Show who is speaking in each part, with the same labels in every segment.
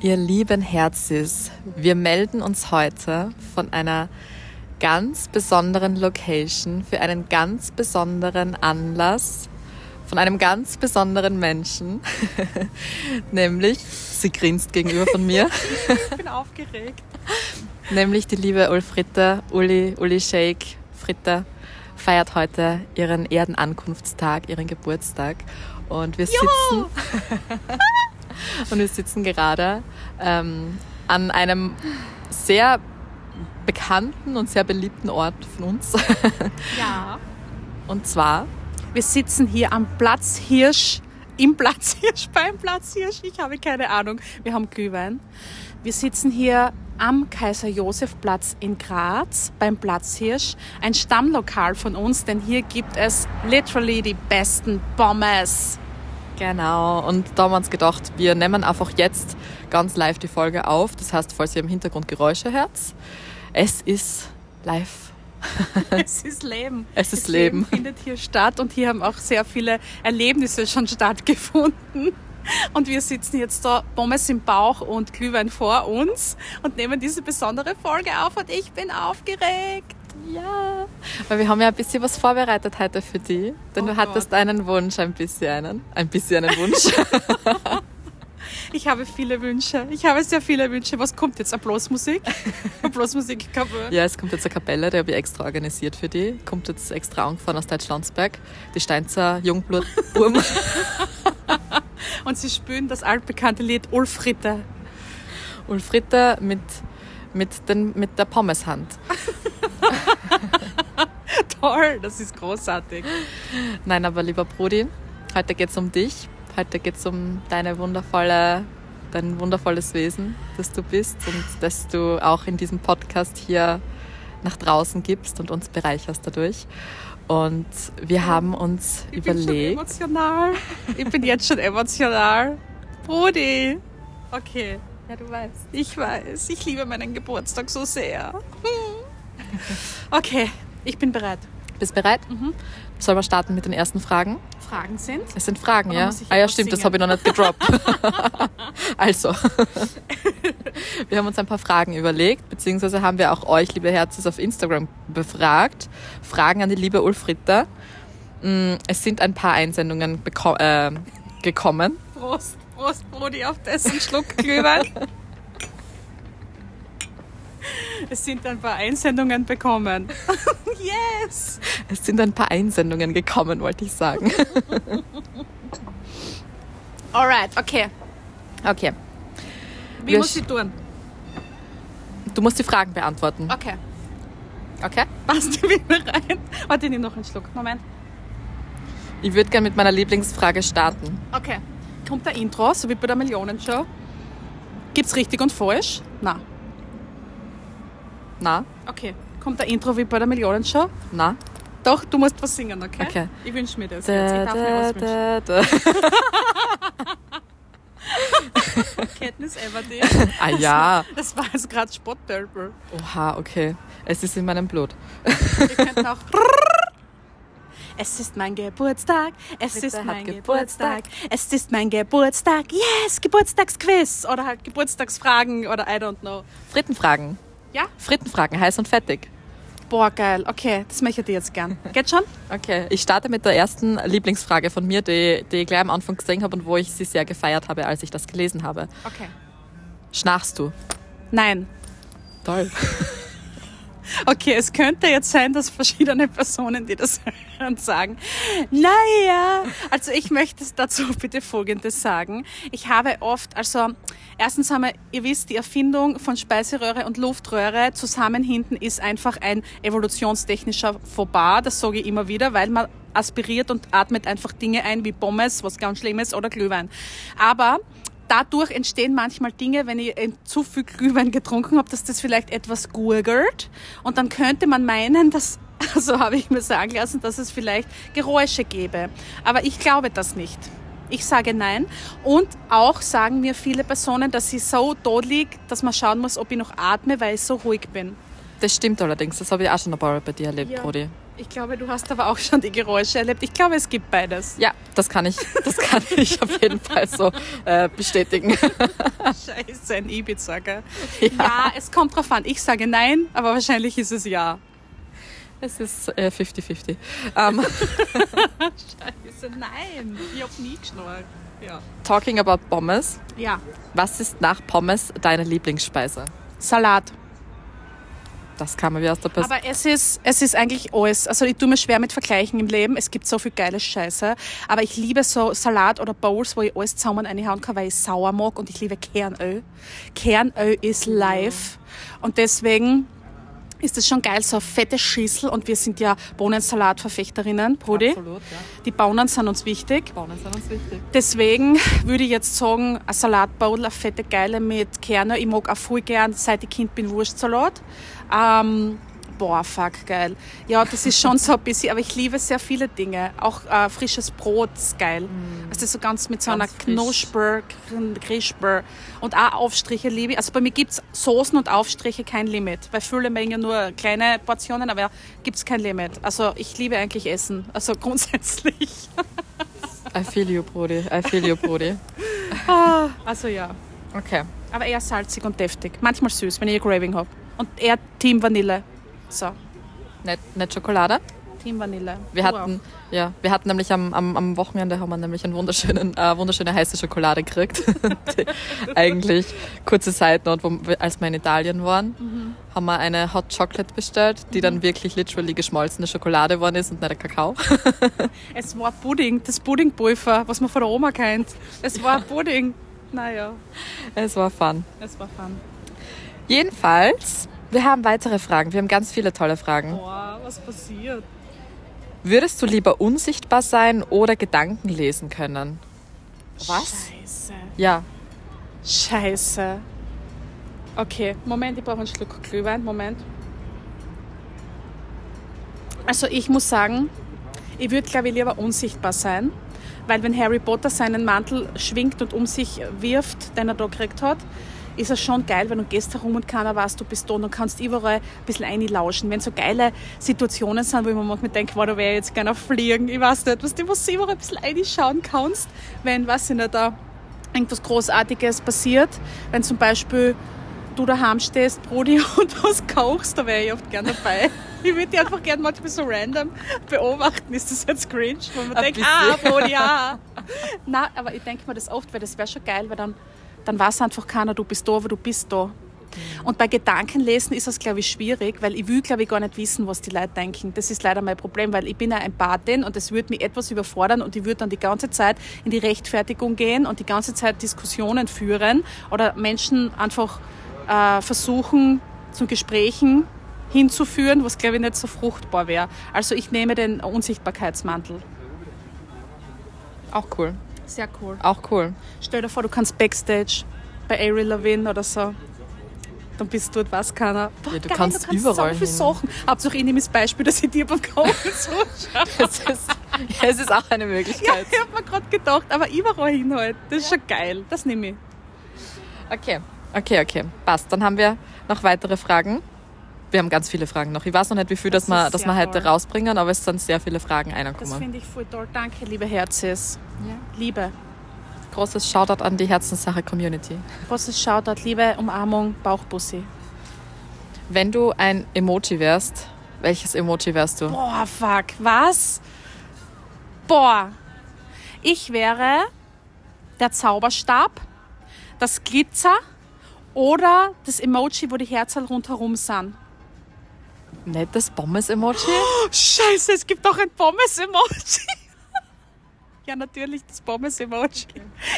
Speaker 1: Ihr lieben Herzis, wir melden uns heute von einer ganz besonderen Location für einen ganz besonderen Anlass von einem ganz besonderen Menschen, nämlich, sie grinst gegenüber von mir.
Speaker 2: ich bin aufgeregt.
Speaker 1: nämlich die liebe Ulfritte, Uli, Uli Shake, Fritte, feiert heute ihren Erdenankunftstag, ihren Geburtstag. Und wir sitzen, und wir sitzen gerade ähm, an einem sehr bekannten und sehr beliebten Ort von uns.
Speaker 2: Ja.
Speaker 1: Und zwar
Speaker 2: Wir sitzen hier am Platz Hirsch, im Platz Hirsch, beim Platz Hirsch. Ich habe keine Ahnung. Wir haben Glühwein. Wir sitzen hier am Kaiser-Josef-Platz in Graz beim Platz Hirsch. Ein Stammlokal von uns, denn hier gibt es literally die besten Pommes.
Speaker 1: Genau, und da haben wir uns gedacht, wir nehmen einfach jetzt ganz live die Folge auf. Das heißt, falls ihr im Hintergrund Geräusche hört, es ist live.
Speaker 2: Es ist Leben.
Speaker 1: Es ist
Speaker 2: das
Speaker 1: Leben.
Speaker 2: findet hier statt und hier haben auch sehr viele Erlebnisse schon stattgefunden. Und wir sitzen jetzt da, Pommes im Bauch und Glühwein vor uns und nehmen diese besondere Folge auf und ich bin aufgeregt.
Speaker 1: Ja, weil wir haben ja ein bisschen was vorbereitet heute für dich, denn
Speaker 2: Oh
Speaker 1: du hattest einen Wunsch, ein bisschen einen, ein bisschen einen Wunsch.
Speaker 2: Ich habe viele Wünsche. Ich habe sehr viele Wünsche. Was kommt jetzt? Applausmusik? Applausmusik, Cover.
Speaker 1: ja, es kommt jetzt eine Kapelle, die habe ich extra organisiert für dich. Kommt jetzt extra angefahren aus Deutschlandsberg. Die Steinzer Jungblutburm.
Speaker 2: Und sie spüren das altbekannte Lied Ulfritte.
Speaker 1: Ulfritte mit, mit, den, mit der Pommeshand.
Speaker 2: Toll, das ist großartig.
Speaker 1: Nein, aber lieber Brudi, heute geht es um dich. Heute geht es um deine wundervolle, dein wundervolles Wesen, das du bist und das du auch in diesem Podcast hier nach draußen gibst und uns bereicherst dadurch. Und wir haben uns
Speaker 2: Ich bin schon
Speaker 1: überlegt,
Speaker 2: emotional. Ich bin jetzt schon emotional. Brudi. Okay.
Speaker 1: ja, du weißt.
Speaker 2: Ich weiß, ich liebe meinen Geburtstag so sehr. Okay, ich bin bereit.
Speaker 1: Bist bereit?
Speaker 2: Mhm.
Speaker 1: Sollen wir starten mit den ersten Fragen?
Speaker 2: Fragen sind?
Speaker 1: Es sind Fragen,
Speaker 2: Oder
Speaker 1: ja? Ah ja, stimmt, das
Speaker 2: singen?
Speaker 1: habe ich noch nicht gedroppt. also, wir haben uns ein paar Fragen überlegt, beziehungsweise haben wir auch euch, liebe Herzens, auf Instagram befragt. Fragen an die liebe Ulfritte. Mm, Es sind ein paar Einsendungen äh, gekommen.
Speaker 2: Prost, Prost, Brudi, auf dessen Schluck Glühwein. Es sind ein paar Einsendungen bekommen. yes!
Speaker 1: Es sind ein paar Einsendungen gekommen, wollte ich sagen.
Speaker 2: Alright, okay.
Speaker 1: Okay,
Speaker 2: Wie
Speaker 1: Wir
Speaker 2: muss ich tun?
Speaker 1: du musst die Fragen beantworten.
Speaker 2: Okay.
Speaker 1: Okay?
Speaker 2: Passt du wieder rein? Warte, ich nehme noch einen Schluck. Moment.
Speaker 1: Ich würde gerne mit meiner Lieblingsfrage starten.
Speaker 2: Okay. Kommt der Intro, so wie bei der Millionenshow? Gibt's richtig und falsch? Na.
Speaker 1: Na?
Speaker 2: Okay. Kommt der Intro wie bei der Millionenshow?
Speaker 1: Na?
Speaker 2: Doch, du musst was singen, okay?
Speaker 1: Okay.
Speaker 2: Ich wünsche mir das jetzt. Ich
Speaker 1: Da,
Speaker 2: darf mir
Speaker 1: da,
Speaker 2: was wünschen.
Speaker 1: da, da.
Speaker 2: Everdeen.
Speaker 1: Ah ja.
Speaker 2: Das war jetzt gerade Spottölpel.
Speaker 1: Oha, okay. Es ist in meinem Blut.
Speaker 2: Wir könnten auch... Es ist mein Geburtstag, es
Speaker 1: Bitte
Speaker 2: ist mein
Speaker 1: Geburtstag.
Speaker 2: Geburtstag, es ist mein Geburtstag, yes, Geburtstagsquiz oder halt Geburtstagsfragen oder I don't know.
Speaker 1: Frittenfragen.
Speaker 2: Ja?
Speaker 1: Frittenfragen, heiß und fettig.
Speaker 2: Boah, geil, okay, das möchte ich dir jetzt gern. Geht schon?
Speaker 1: Okay, ich starte mit der ersten Lieblingsfrage von mir, die, die ich gleich am Anfang gesehen habe und wo ich sie sehr gefeiert habe, als ich das gelesen habe.
Speaker 2: Okay.
Speaker 1: Schnarchst du?
Speaker 2: Nein.
Speaker 1: Toll.
Speaker 2: Okay, es könnte jetzt sein, dass verschiedene Personen, die das hören, sagen, naja, also ich möchte dazu bitte Folgendes sagen. Ich habe oft, also erstens einmal, ihr wisst, die Erfindung von Speiseröhre und Luftröhre zusammen hinten ist einfach ein evolutionstechnischer Fauxpas, das sage ich immer wieder, weil man aspiriert und atmet einfach Dinge ein wie Pommes, was ganz schlimm ist, oder Glühwein. Aber dadurch entstehen manchmal Dinge, wenn ich zu viel Glühwein getrunken habe, dass das vielleicht etwas gurgelt. Und dann könnte man meinen, dass, so habe ich mir sagen lassen, dass es vielleicht Geräusche gäbe. Aber ich glaube das nicht. Ich sage nein. Und auch sagen mir viele Personen, dass sie so tot liegt, dass man schauen muss, ob ich noch atme, weil ich so ruhig bin.
Speaker 1: Das stimmt allerdings, das habe ich auch schon ein paar Mal bei dir erlebt,
Speaker 2: Ja.
Speaker 1: Brody.
Speaker 2: Ich glaube, du hast aber auch schon die Geräusche erlebt. Ich glaube, es gibt beides.
Speaker 1: Ja, das kann ich, das kann ich auf jeden Fall so äh, bestätigen.
Speaker 2: Scheiße, ein Ibiza, gell? Ja. ja, es kommt drauf an. Ich sage nein, aber wahrscheinlich ist es ja.
Speaker 1: Es ist 50-50. Äh, ähm.
Speaker 2: Scheiße, nein. Ich habe nie geschnurrt. Ja.
Speaker 1: Talking about Pommes.
Speaker 2: Ja.
Speaker 1: Was ist nach Pommes deine Lieblingsspeise?
Speaker 2: Salat.
Speaker 1: Das kann man wie aus der
Speaker 2: Pest. Aber es ist, es ist eigentlich alles. Also ich tue mir schwer mit Vergleichen im Leben. Es gibt so viel geile Scheiße. Aber ich liebe so Salat oder Bowls, wo ich alles zusammen reinhauen kann, weil ich sauer mag und ich liebe Kernöl. Kernöl ist live. Und deswegen ist es schon geil, so eine fette Schüssel und wir sind ja Bohnensalatverfechterinnen, Brudi. Absolut, ja. Die Bohnen sind uns wichtig.
Speaker 1: Bohnen sind uns wichtig.
Speaker 2: Deswegen würde ich jetzt sagen, ein Salatbowl, eine fette Geile mit Kerne. Ich mag auch voll gern, seit ich Kind bin, Wurstsalat. Ähm, boah, fuck, geil. Ja, das ist schon so ein bisschen, aber ich liebe sehr viele Dinge. Auch äh, frisches Brot ist geil. Mm. Also so ganz mit so ganz einer Knusper, Crisper. Und auch Aufstriche liebe ich. Also bei mir gibt es Soßen und Aufstriche kein Limit. Weil viele Mengen nur kleine Portionen, aber ja, gibt es kein Limit. Also ich liebe eigentlich Essen. Also grundsätzlich.
Speaker 1: I feel you, Brody. I feel you, Brody.
Speaker 2: Ah, also ja.
Speaker 1: Okay.
Speaker 2: Aber eher salzig und deftig. Manchmal süß, wenn ich ein Craving habe. Und eher Team Vanille. So.
Speaker 1: Nicht, nicht Schokolade?
Speaker 2: Team Vanille.
Speaker 1: Wir hatten, ja, wir hatten nämlich am, am, am Wochenende haben wir nämlich eine wunderschönen, äh, wunderschöne heiße Schokolade gekriegt. eigentlich kurze Zeitnot, wo, als wir in Italien waren, mhm. haben wir eine Hot Chocolate bestellt, die mhm. dann wirklich literally geschmolzene Schokolade geworden ist und nicht der Kakao.
Speaker 2: es war Pudding, das Puddingpulver, was man von der Oma kennt. Es war Pudding. Naja.
Speaker 1: Es war fun.
Speaker 2: Es war fun.
Speaker 1: Jedenfalls wir haben weitere Fragen. Wir haben ganz viele tolle Fragen.
Speaker 2: Boah, was passiert?
Speaker 1: Würdest du lieber unsichtbar sein oder Gedanken lesen können?
Speaker 2: Was? Scheiße.
Speaker 1: Ja.
Speaker 2: Scheiße. Okay, Moment, ich brauche einen Schluck Glühwein. Moment. Also ich muss sagen, ich würde glaube ich lieber unsichtbar sein, weil wenn Harry Potter seinen Mantel schwingt und um sich wirft, den er da gekriegt hat, ist es schon geil, wenn du gehst herum und keiner weiß, du bist da und kannst überall ein bisschen einlauschen. Wenn so geile Situationen sind, wo ich mir manchmal denke, wow, da wäre jetzt gerne fliegen, ich weiß nicht, was du, was du überall ein bisschen einschauen kannst, wenn, weiß ich nicht, da irgendwas Großartiges passiert, wenn zum Beispiel du daheim stehst, Brody, und was kochst, da wäre ich oft gerne dabei. Ich würde die einfach gerne manchmal so random beobachten. Ist das jetzt cringe? Wo man denkt, ah, Brody, ja. Nein, aber ich denke mir das oft, weil das wäre schon geil, weil dann dann weiß einfach keiner, du bist da, aber du bist da. Und bei Gedankenlesen ist das, glaube ich, schwierig, weil ich will, glaube ich, gar nicht wissen, was die Leute denken. Das ist leider mein Problem, weil ich bin eine Empathin und das würde mich etwas überfordern und ich würde dann die ganze Zeit in die Rechtfertigung gehen und die ganze Zeit Diskussionen führen oder Menschen einfach äh, versuchen, zu Gesprächen hinzuführen, was, glaube ich, nicht so fruchtbar wäre. Also ich nehme den Unsichtbarkeitsmantel.
Speaker 1: Auch cool.
Speaker 2: Sehr cool.
Speaker 1: Auch cool.
Speaker 2: Stell dir vor, du kannst Backstage bei Ariel Lavigne oder so. Dann bist du dort, was keiner.
Speaker 1: Boah, ja, du, geil, kannst du kannst überall so
Speaker 2: viele Sachen. Hauptsache, ich nehme das Beispiel, dass ich dir beim Kochen zuschaue.
Speaker 1: es, ist, es ist auch eine Möglichkeit.
Speaker 2: Ja, ich habe mir gerade gedacht, aber überall hin halt. Das ist ja. schon geil. Das nehme ich.
Speaker 1: Okay, okay, okay. Passt. Dann haben wir noch weitere Fragen. Wir haben ganz viele Fragen noch. Ich weiß noch nicht, wie viel das, das wir, dass wir heute rausbringen, aber es sind sehr viele Fragen reingekommen.
Speaker 2: Das finde ich voll toll. Danke, liebe Herzes. Ja. Liebe.
Speaker 1: Großes Shoutout an die Herzenssache-Community.
Speaker 2: Großes Shoutout, Liebe, Umarmung, Bauchbussi.
Speaker 1: Wenn du ein Emoji wärst, welches Emoji wärst du?
Speaker 2: Boah, fuck, was? Boah. Ich wäre der Zauberstab, das Glitzer oder das Emoji, wo die Herzen rundherum sind.
Speaker 1: Nicht das Pommes-Emoji?
Speaker 2: Oh, scheiße, es gibt auch ein Pommes-Emoji. ja, natürlich das Pommes-Emoji.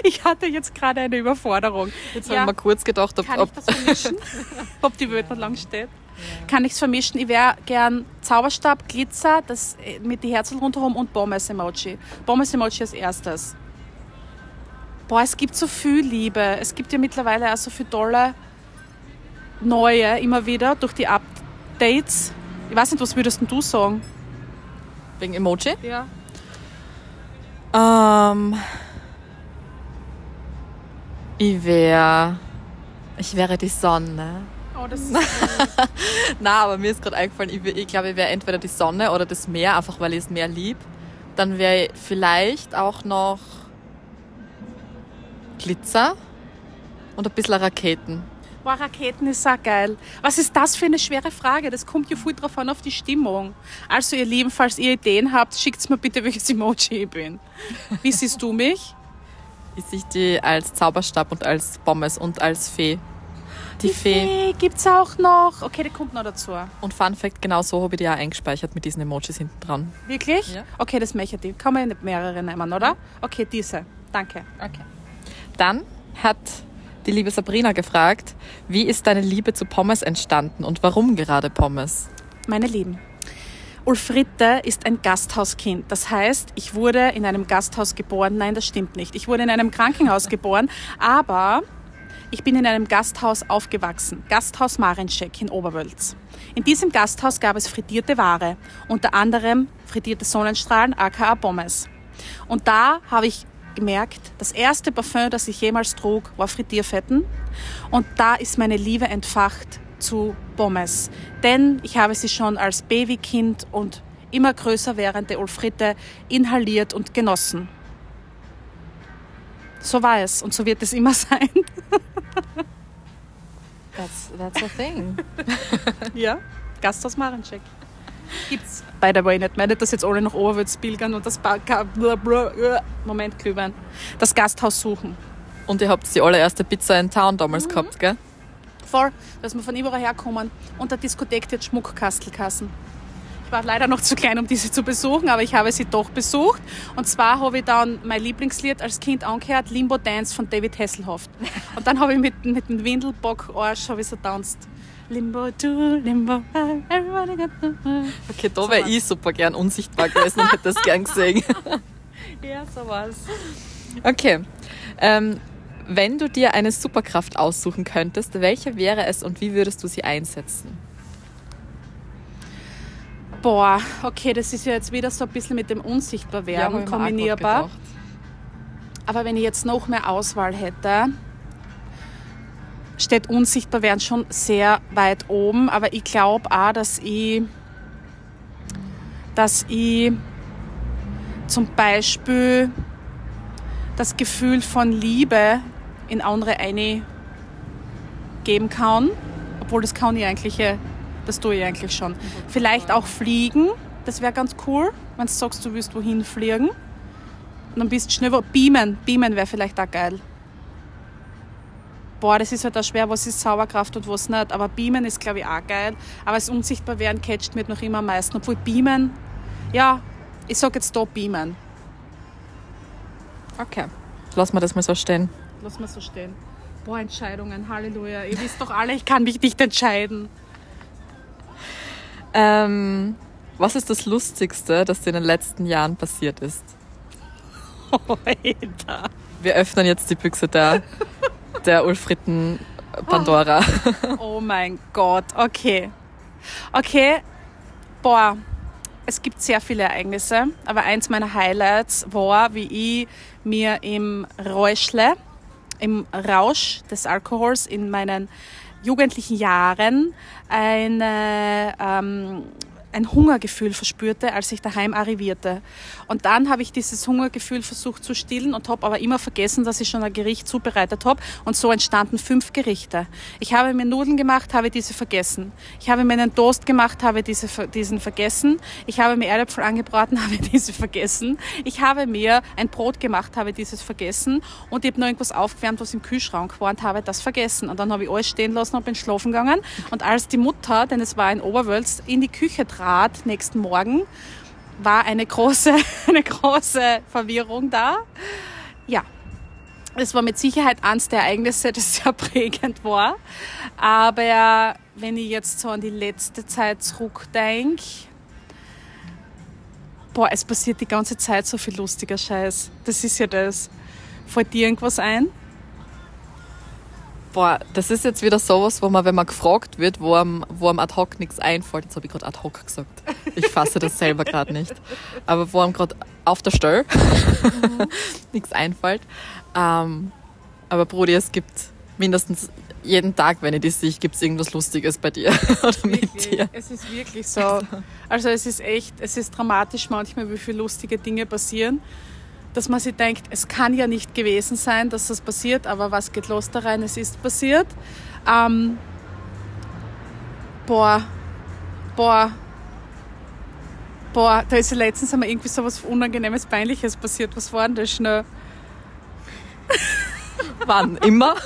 Speaker 2: Ich hatte jetzt gerade eine Überforderung.
Speaker 1: Jetzt ja. haben wir kurz gedacht, ob,
Speaker 2: Kann ob, ich das vermischen? ob die Welt noch lang steht. Ja. Kann ich es vermischen? Ich wäre gern Zauberstab, Glitzer, das äh, mit die Herzen rundherum und Pommes-Emoji. Pommes-Emoji als erstes. Boah, es gibt so viel Liebe. Es gibt ja mittlerweile auch so viele tolle neue immer wieder durch die Updates. Ich weiß nicht, was würdest du sagen?
Speaker 1: Wegen Emoji?
Speaker 2: Ja.
Speaker 1: Ähm, ich wäre. Ich wäre die Sonne.
Speaker 2: Oh, das ist
Speaker 1: Na, aber mir ist gerade eingefallen, ich, ich glaube, ich wäre entweder die Sonne oder das Meer, einfach weil ich das Meer lieb. Dann wäre ich vielleicht auch noch Glitzer und ein bisschen Raketen.
Speaker 2: Boah, Raketen ist auch geil. Was ist das für eine schwere Frage? Das kommt ja voll drauf an auf die Stimmung. Also, ihr Lieben, falls ihr Ideen habt, schickt mir bitte, welches Emoji ich bin. Wie siehst du mich?
Speaker 1: Ich sehe die als Zauberstab und als Pommes und als Fee. Die, Fee.
Speaker 2: Fee gibt's auch noch. Okay, die kommt noch dazu.
Speaker 1: Und Fun Fact, genau so habe ich die auch eingespeichert mit diesen Emojis hinten dran.
Speaker 2: Wirklich?
Speaker 1: Ja.
Speaker 2: Okay, das möchte ich. Kann man nicht mehrere nehmen, oder? Okay, diese. Danke.
Speaker 1: Okay. Dann hat die liebe Sabrina gefragt, wie ist deine Liebe zu Pommes entstanden und warum gerade Pommes?
Speaker 2: Meine Lieben, Ulfritte ist ein Gasthauskind. Das heißt, ich wurde in einem Gasthaus geboren. Nein, das stimmt nicht. Ich wurde in einem Krankenhaus geboren, aber ich bin in einem Gasthaus aufgewachsen. Gasthaus Marenschek in Oberwölz. In diesem Gasthaus gab es frittierte Ware, unter anderem frittierte Sonnenstrahlen, aka Pommes. Und da habe ich gemerkt, das erste Parfum, das ich jemals trug, war Frittierfetten. Und da ist meine Liebe entfacht zu Pommes. Denn ich habe sie schon als Babykind und immer größer werdende Ulfritte inhaliert und genossen. So war es und so wird es immer sein.
Speaker 1: That's, that's a thing.
Speaker 2: Ja, Gasthaus Marencheck. Gibt's by the way nicht mehr. Nicht, dass jetzt alle nach Oberwürz pilgern und das ba Ka- bla- bla- äh, Moment, Glühwein. Das Gasthaus suchen.
Speaker 1: Und ihr habt die allererste Pizza in Town damals
Speaker 2: Mhm.
Speaker 1: gehabt, gell?
Speaker 2: Voll, dass wir von überall herkommen. Und der Diskothek hat Schmuckkastelkassen. Ich war leider noch zu klein, um diese zu besuchen, aber ich habe sie doch besucht. Und zwar habe ich dann mein Lieblingslied als Kind angehört, Limbo Dance von David Hasselhoff. Und dann habe ich mit, mit dem Windelbock-Arsch habe ich so tanzt. Limbo to Limbo, everybody got the...
Speaker 1: Okay, da
Speaker 2: So
Speaker 1: wäre ich super gern unsichtbar gewesen und hätte das gern gesehen.
Speaker 2: Ja, so war's.
Speaker 1: Okay. Ähm, wenn du dir eine Superkraft aussuchen könntest, welche wäre es und wie würdest du sie einsetzen?
Speaker 2: Boah, okay, das ist ja jetzt wieder so ein bisschen mit dem Unsichtbarwerden
Speaker 1: grad
Speaker 2: kombinierbar. Aber wenn ich jetzt noch mehr Auswahl hätte, steht unsichtbar werden schon sehr weit oben. Aber ich glaube auch, dass ich, dass ich zum Beispiel das Gefühl von Liebe in andere eine geben kann. Obwohl das kann ich eigentlich, äh, das tue ich eigentlich schon. Vielleicht auch fliegen, das wäre ganz cool, wenn du sagst, du willst wohin fliegen. Und dann bist du schnell. Beamen. Beamen wäre vielleicht auch geil. Boah, das ist halt auch schwer, was ist Zauberkraft und was nicht. Aber Beamen ist, glaube ich, auch geil. Aber das Unsichtbarwerden catcht mich noch immer am meisten. Obwohl Beamen, ja, ich sag jetzt da Beamen.
Speaker 1: Okay. Lass mal das mal so stehen.
Speaker 2: Lass mal so stehen. Boah, Entscheidungen, Halleluja. Ihr wisst doch alle, ich kann mich nicht entscheiden.
Speaker 1: Ähm, was ist das Lustigste, das dir in den letzten Jahren passiert ist?
Speaker 2: Alter.
Speaker 1: Wir öffnen jetzt die Büchse der, der Ulfritten Pandora.
Speaker 2: Oh mein Gott, okay. Okay, boah, es gibt sehr viele Ereignisse, aber eins meiner Highlights war, wie ich mir im Räuschle, im Rausch des Alkohols in meinen jugendlichen Jahren eine, ähm, ein Hungergefühl verspürte, als ich daheim arrivierte. Und dann habe ich dieses Hungergefühl versucht zu stillen und habe aber immer vergessen, dass ich schon ein Gericht zubereitet habe. Und so entstanden fünf Gerichte. Ich habe mir Nudeln gemacht, habe diese vergessen. Ich habe mir einen Toast gemacht, habe diese, diesen vergessen. Ich habe mir Erdäpfel angebraten, habe diese vergessen. Ich habe mir ein Brot gemacht, habe dieses vergessen. Und ich habe noch irgendwas aufgewärmt, was im Kühlschrank war und habe das vergessen. Und dann habe ich alles stehen lassen und bin schlafen gegangen. Und als die Mutter, denn es war in Oberwölz, in die Küche trat, nächsten Morgen, war eine große, eine große Verwirrung da. Ja, es war mit Sicherheit eines der Ereignisse, das sehr prägend war. Aber wenn ich jetzt so an die letzte Zeit zurückdenke, boah, es passiert die ganze Zeit so viel lustiger Scheiß. Das ist ja das. Fällt dir irgendwas ein?
Speaker 1: Boah, das ist jetzt wieder sowas, wo man, wenn man gefragt wird, wo einem, wo einem ad hoc nichts einfällt, jetzt habe ich gerade ad hoc gesagt. Ich fasse das selber gerade nicht. Aber wo einem gerade auf der Stelle nichts einfällt. Ähm, aber Brudi, es gibt mindestens jeden Tag, wenn ich dich sehe, gibt es irgendwas Lustiges bei dir oder mit
Speaker 2: Wirklich,
Speaker 1: dir.
Speaker 2: Es ist wirklich so. Also es ist echt, es ist dramatisch manchmal, wie viele lustige Dinge passieren, dass man sich denkt, es kann ja nicht gewesen sein, dass das passiert, aber was geht los da rein? Es ist passiert. Ähm, boah, boah, boah, da ist ja letztens einmal irgendwie so was Unangenehmes, Peinliches passiert. Was war denn das schnell?
Speaker 1: Wann? Immer?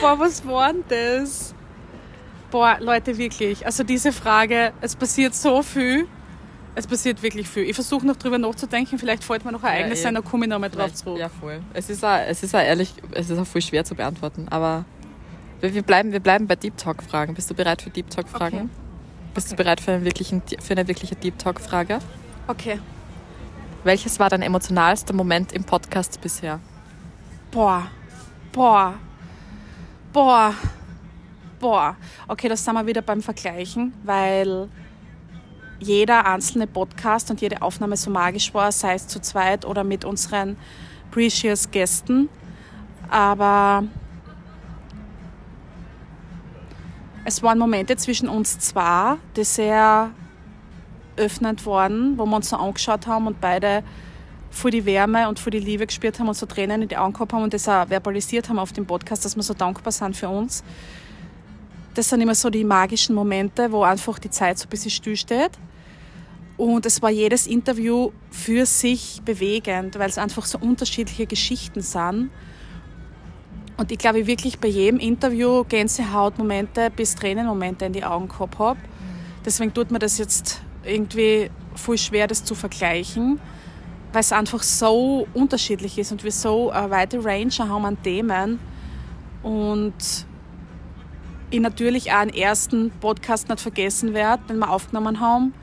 Speaker 2: Boah, was war denn das? Boah, Leute, wirklich. Also diese Frage, es passiert so viel. Es passiert wirklich viel. Ich versuche noch drüber nachzudenken. Vielleicht fällt mir noch ein
Speaker 1: Ja,
Speaker 2: eigenes
Speaker 1: eh.
Speaker 2: ein, dann komme ich nochmal drauf zurück.
Speaker 1: Ja, voll. Es ist auch, es ist auch ehrlich, es ist auch voll schwer zu beantworten, aber wir, wir, bleiben, wir bleiben bei Deep Talk Fragen. Bist du bereit für Deep Talk Fragen?
Speaker 2: Okay.
Speaker 1: Bist
Speaker 2: Okay.
Speaker 1: du bereit für, einen wirklichen, für eine wirkliche Deep Talk Frage?
Speaker 2: Okay.
Speaker 1: Welches war dein emotionalster Moment im Podcast bisher?
Speaker 2: Boah, boah, boah, boah. Okay, das sind wir wieder beim Vergleichen, weil jeder einzelne Podcast und jede Aufnahme so magisch war, sei es zu zweit oder mit unseren precious Gästen. Aber es waren Momente zwischen uns zwei, die sehr öffnend waren, wo wir uns so angeschaut haben und beide für die Wärme und für die Liebe gespürt haben und so Tränen in die Augen gehabt haben und das auch verbalisiert haben auf dem Podcast, dass wir so dankbar sind für uns. Das sind immer so die magischen Momente, wo einfach die Zeit so ein bisschen stillsteht. Und es war jedes Interview für sich bewegend, weil es einfach so unterschiedliche Geschichten sind. Und ich glaube, ich wirklich bei jedem Interview Gänsehautmomente bis Tränenmomente in die Augen gehabt habe. Deswegen tut mir das jetzt irgendwie voll schwer, das zu vergleichen, weil es einfach so unterschiedlich ist und wir so eine weite Range haben an Themen. Und ich natürlich auch einen ersten Podcast nicht vergessen werde, den wir aufgenommen haben.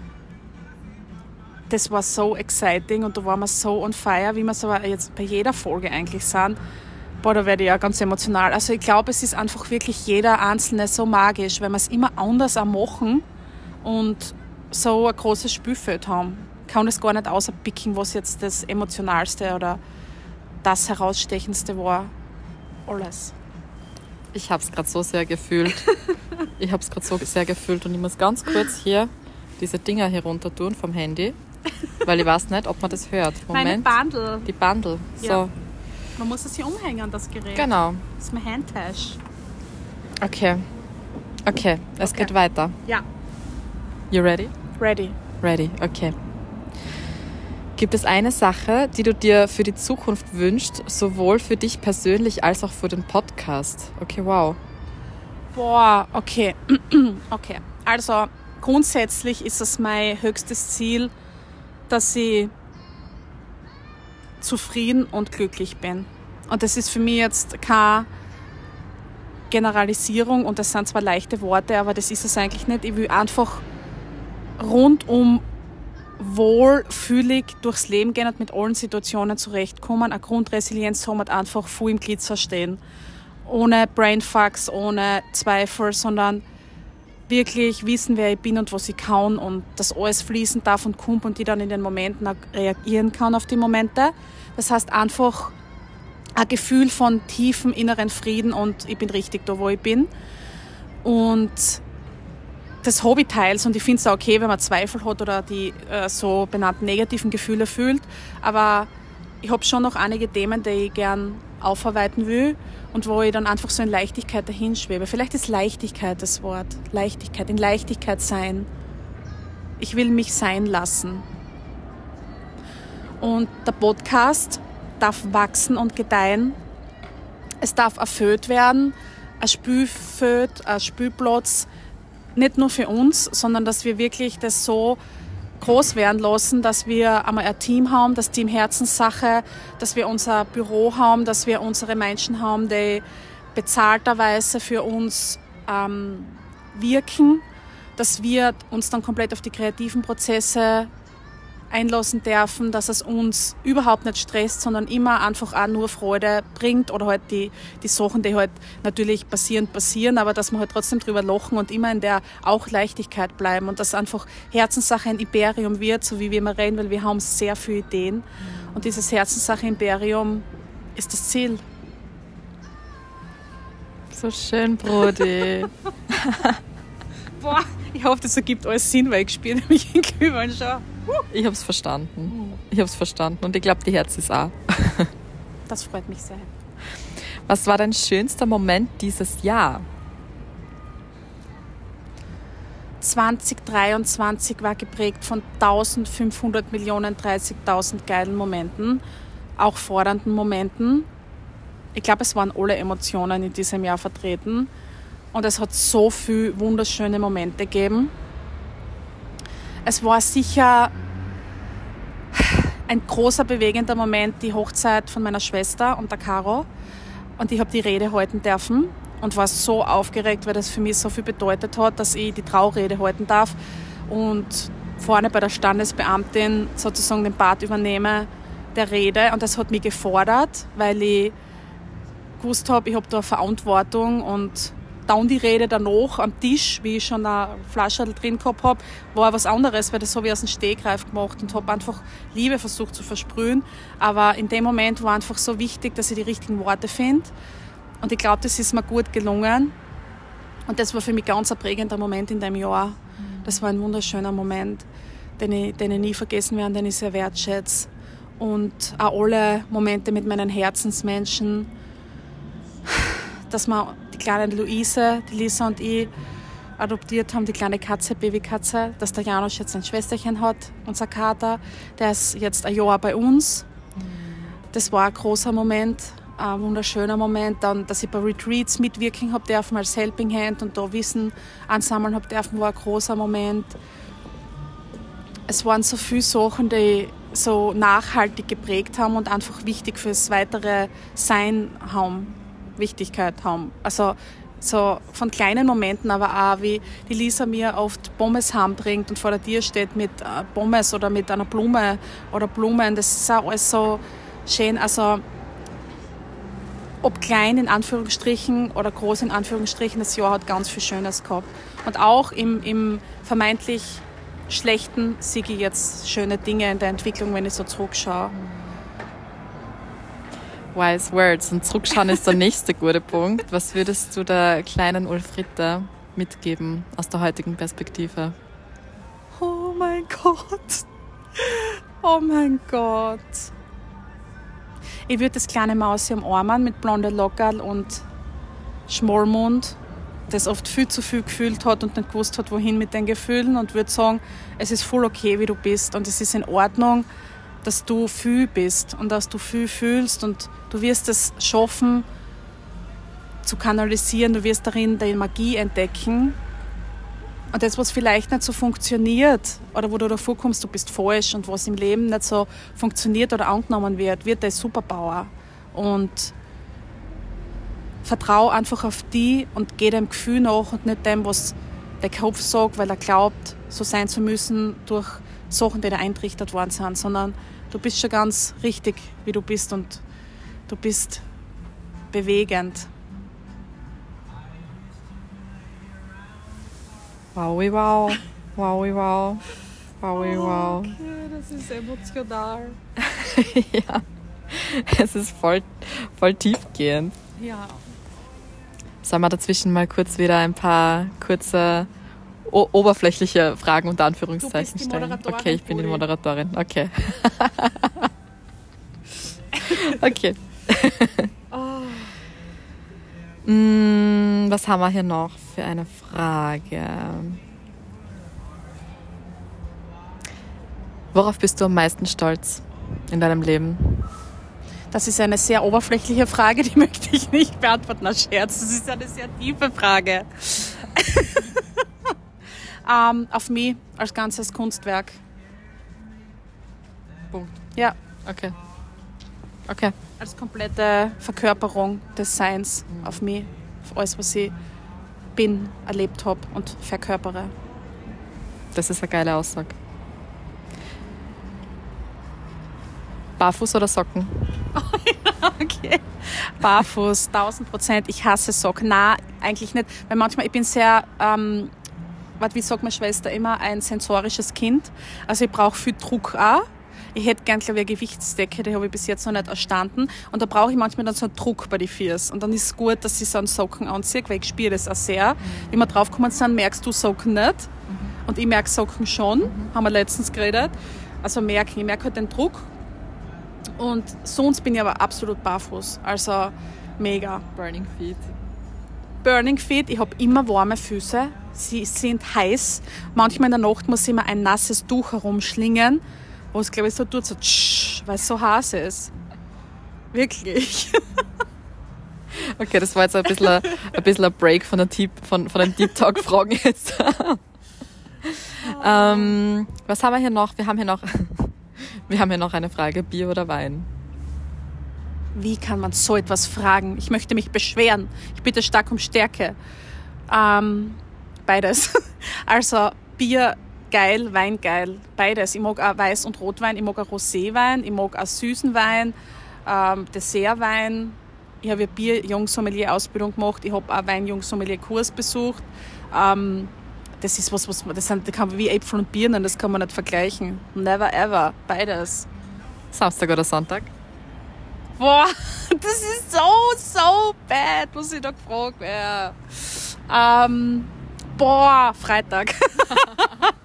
Speaker 2: Das war so exciting und da waren wir so on fire, wie wir so jetzt bei jeder Folge eigentlich sind. Boah, da werde ich ja ganz emotional. Also ich glaube, es ist einfach wirklich jeder Einzelne so magisch, wenn wir es immer anders auch machen und so ein großes Spielfeld haben. Ich kann das gar nicht außerpicken, was jetzt das Emotionalste oder das Herausstechendste war. Alles.
Speaker 1: Ich habe es gerade so sehr gefühlt. ich habe es gerade so sehr gefühlt und ich muss ganz kurz hier diese Dinger hier runter tun vom Handy, weil ich weiß nicht, ob man das hört.
Speaker 2: Meine
Speaker 1: Moment.
Speaker 2: Bundle.
Speaker 1: Die Bundle. So,
Speaker 2: Ja. Man muss es hier umhängen, das Gerät.
Speaker 1: genau.
Speaker 2: Das ist mein Handtasch.
Speaker 1: Okay. Okay, es
Speaker 2: Okay.
Speaker 1: geht weiter.
Speaker 2: Ja,
Speaker 1: You ready?
Speaker 2: ready.
Speaker 1: Ready, okay. Gibt es eine Sache, die du dir für die Zukunft wünschst, sowohl für dich persönlich als auch für den Podcast? Okay, wow.
Speaker 2: Boah, okay. okay. Also grundsätzlich ist es mein höchstes Ziel, dass ich zufrieden und glücklich bin. Und das ist für mich jetzt keine Generalisierung und das sind zwar leichte Worte, aber das ist es eigentlich nicht. Ich will einfach rundum wohlfühlig durchs Leben gehen und mit allen Situationen zurechtkommen. Eine Grundresilienz und einfach voll im Glitzer stehen. Ohne Brainfucks, ohne Zweifel, sondern wirklich wissen, wer ich bin und was ich kann und dass alles fließen darf und kommt und die dann in den Momenten auch reagieren kann auf die Momente. Das heißt einfach ein Gefühl von tiefem inneren Frieden und ich bin richtig da, wo ich bin. Und das Hobby teils und ich finde es auch okay, wenn man Zweifel hat oder die äh, so benannten negativen Gefühle fühlt. Aber ich habe schon noch einige Themen, die ich gern aufarbeiten will und wo ich dann einfach so in Leichtigkeit dahin schwebe. Vielleicht ist Leichtigkeit das Wort. Leichtigkeit, in Leichtigkeit sein. Ich will mich sein lassen. Und der Podcast darf wachsen und gedeihen. Es darf erfüllt werden, ein Spülfeld, ein Spülplatz, nicht nur für uns, sondern dass wir wirklich das so groß werden lassen, dass wir einmal ein Team haben, das Team Herzenssache, dass wir unser Büro haben, dass wir unsere Menschen haben, die bezahlterweise für uns ähm, wirken, dass wir uns dann komplett auf die kreativen Prozesse einlassen dürfen, dass es uns überhaupt nicht stresst, sondern immer einfach auch nur Freude bringt oder halt die, die Sachen, die halt natürlich passieren, passieren, aber dass wir halt trotzdem drüber lachen und immer in der auch Leichtigkeit bleiben und dass einfach Herzenssache ein Imperium wird, so wie wir immer reden, weil wir haben sehr viele Ideen und dieses Herzenssache Imperium ist das Ziel.
Speaker 1: So schön, Brody.
Speaker 2: Boah, ich hoffe, das ergibt alles Sinn, weil ich spiele nämlich in Kübeln schon.
Speaker 1: Ich hab's verstanden. Ich hab's verstanden und ich glaube, die Herz ist auch.
Speaker 2: Das freut mich sehr.
Speaker 1: Was war dein schönster Moment dieses Jahr?
Speaker 2: 2023 war geprägt von 1500 Millionen 30.000 geilen Momenten, auch fordernden Momenten. Ich glaube, es waren alle Emotionen in diesem Jahr vertreten und es hat so viele wunderschöne Momente gegeben. Es war sicher ein großer bewegender Moment, die Hochzeit von meiner Schwester und der Caro. Und ich habe die Rede halten dürfen und war so aufgeregt, weil das für mich so viel bedeutet hat, dass ich die Traurede halten darf und vorne bei der Standesbeamtin sozusagen den Part übernehme der Rede. Und das hat mich gefordert, weil ich gewusst habe, ich habe da Verantwortung und dann die Rede danach am Tisch, wie ich schon eine Flasche drin gehabt habe, war was anderes, weil das habe ich aus dem Stegreif gemacht und habe einfach Liebe versucht zu versprühen. Aber in dem Moment war einfach so wichtig, dass ich die richtigen Worte finde. Und ich glaube, das ist mir gut gelungen. Und das war für mich ganz ein prägender Moment in dem Jahr. Das war ein wunderschöner Moment, den ich, den ich nie vergessen werde, den ich sehr wertschätze. Und auch alle Momente mit meinen Herzensmenschen, dass wir kleine Luise, die Lisa und ich adoptiert haben, die kleine Katze, Babykatze, dass der Janusz jetzt ein Schwesterchen hat, unser Kater. Der ist jetzt ein Jahr bei uns. Das war ein großer Moment, ein wunderschöner Moment. Dann, dass ich bei Retreats mitwirken habe dürfen als Helping Hand und da Wissen ansammeln habe dürfen, war ein großer Moment. Es waren so viele Sachen, die so nachhaltig geprägt haben und einfach wichtig fürs weitere Sein haben. Wichtigkeit haben. Also so von kleinen Momenten, aber auch wie die Lisa mir oft Pommes heimbringt und vor der Tür steht mit äh, Pommes oder mit einer Blume oder Blumen. Das ist auch alles so schön. Also ob klein in Anführungsstrichen oder groß in Anführungsstrichen, das Jahr hat ganz viel Schönes gehabt. Und auch im, im vermeintlich Schlechten sehe ich jetzt schöne Dinge in der Entwicklung, wenn ich so zurückschaue.
Speaker 1: Wise Words. Und zurückschauen ist der nächste gute Punkt. Was würdest du der kleinen Ulfritta mitgeben aus der heutigen Perspektive?
Speaker 2: Oh mein Gott. Oh mein Gott. Ich würde das kleine Mausi umarmen mit blonde Lockerl und Schmollmund, das oft viel zu viel gefühlt hat und nicht gewusst hat, wohin mit den Gefühlen und würde sagen, es ist voll okay, wie du bist und es ist in Ordnung, dass du viel bist und dass du viel fühlst und du wirst es schaffen zu kanalisieren, du wirst darin deine Magie entdecken. Und das, was vielleicht nicht so funktioniert oder wo du davor kommst, du bist falsch und was im Leben nicht so funktioniert oder angenommen wird, wird dein Superpower. Und vertrau einfach auf die und geh dem Gefühl nach und nicht dem, was der Kopf sagt, weil er glaubt, so sein zu müssen durch Sachen, die da eintrichtert worden sind, sondern du bist schon ganz richtig, wie du bist und du bist bewegend.
Speaker 1: Wowi wow. Wowi wow. Wowi wow.
Speaker 2: Okay, das ist emotional.
Speaker 1: ja. Es ist voll, voll tiefgehend.
Speaker 2: Ja.
Speaker 1: Sollen wir dazwischen mal kurz wieder ein paar kurze oberflächliche Fragen unter Anführungszeichen stellen? Okay, ich bin die. Moderatorin. Okay. okay.
Speaker 2: Oh.
Speaker 1: Mm, was haben wir hier noch für eine Frage? Worauf bist du am meisten stolz in deinem Leben?
Speaker 2: Das ist eine sehr oberflächliche Frage, die möchte ich nicht beantworten als Scherz. Das ist eine sehr tiefe Frage. ähm, auf mich als ganzes Kunstwerk.
Speaker 1: Punkt.
Speaker 2: Ja,
Speaker 1: Okay. Okay.
Speaker 2: als komplette Verkörperung des Seins auf mich, auf alles, was ich bin, erlebt habe und verkörpere.
Speaker 1: Das ist eine geile Aussage. Barfuß oder Socken?
Speaker 2: Okay. Barfuß, 1000 Prozent. Ich hasse Socken. Na, eigentlich nicht. Weil manchmal, ich bin sehr, ähm, wie sagt meine Schwester immer, ein sensorisches Kind. Also ich brauche viel Druck auch. Ich hätte gern, glaube ich, eine Gewichtsdecke, die habe ich bis jetzt noch nicht erstanden. Und da brauche ich manchmal dann so einen Druck bei den Fiers. Und dann ist es gut, dass ich so einen Socken anziehe, weil ich spüre das auch sehr. Wie wir draufgekommen sind, merkst du Socken nicht. Und ich merke Socken schon, haben wir letztens geredet. Also merke ich merke halt den Druck. Und sonst bin ich aber absolut barfuß. Also mega.
Speaker 1: Burning Feet.
Speaker 2: Burning Feet, ich habe immer warme Füße. Sie sind heiß. Manchmal in der Nacht muss ich mir ein nasses Tuch herumschlingen, wo es, glaube ich, so tut, so tsch, weil es so heiß ist. Wirklich.
Speaker 1: Okay, das war jetzt ein bisschen ein, ein, bisschen ein Break von, der Deep, von, von den Deep Talk-Fragen jetzt. ähm, was haben wir hier noch? Wir haben hier noch, wir haben hier noch eine Frage: Bier oder Wein?
Speaker 2: Wie kann man so etwas fragen? Ich möchte mich beschweren. Ich bitte stark um Stärke. Ähm, beides. Also Bier geil, Wein geil. Beides. Ich mag auch Weiß- und Rotwein, ich mag auch Roséwein, ich mag auch süßen Wein, ähm, Dessertwein. Ich habe ja Bier-Jungsommelier-Ausbildung gemacht, ich habe auch Wein-Jungsommelier-Kurs besucht. Ähm, das ist was, was man, das, sind, das kann man wie Äpfel und Birnen, das kann man nicht vergleichen. Never ever. Beides.
Speaker 1: Samstag oder Sonntag?
Speaker 2: Boah, das ist so, so bad, was ich da gefragt werde. Ähm, boah, Freitag.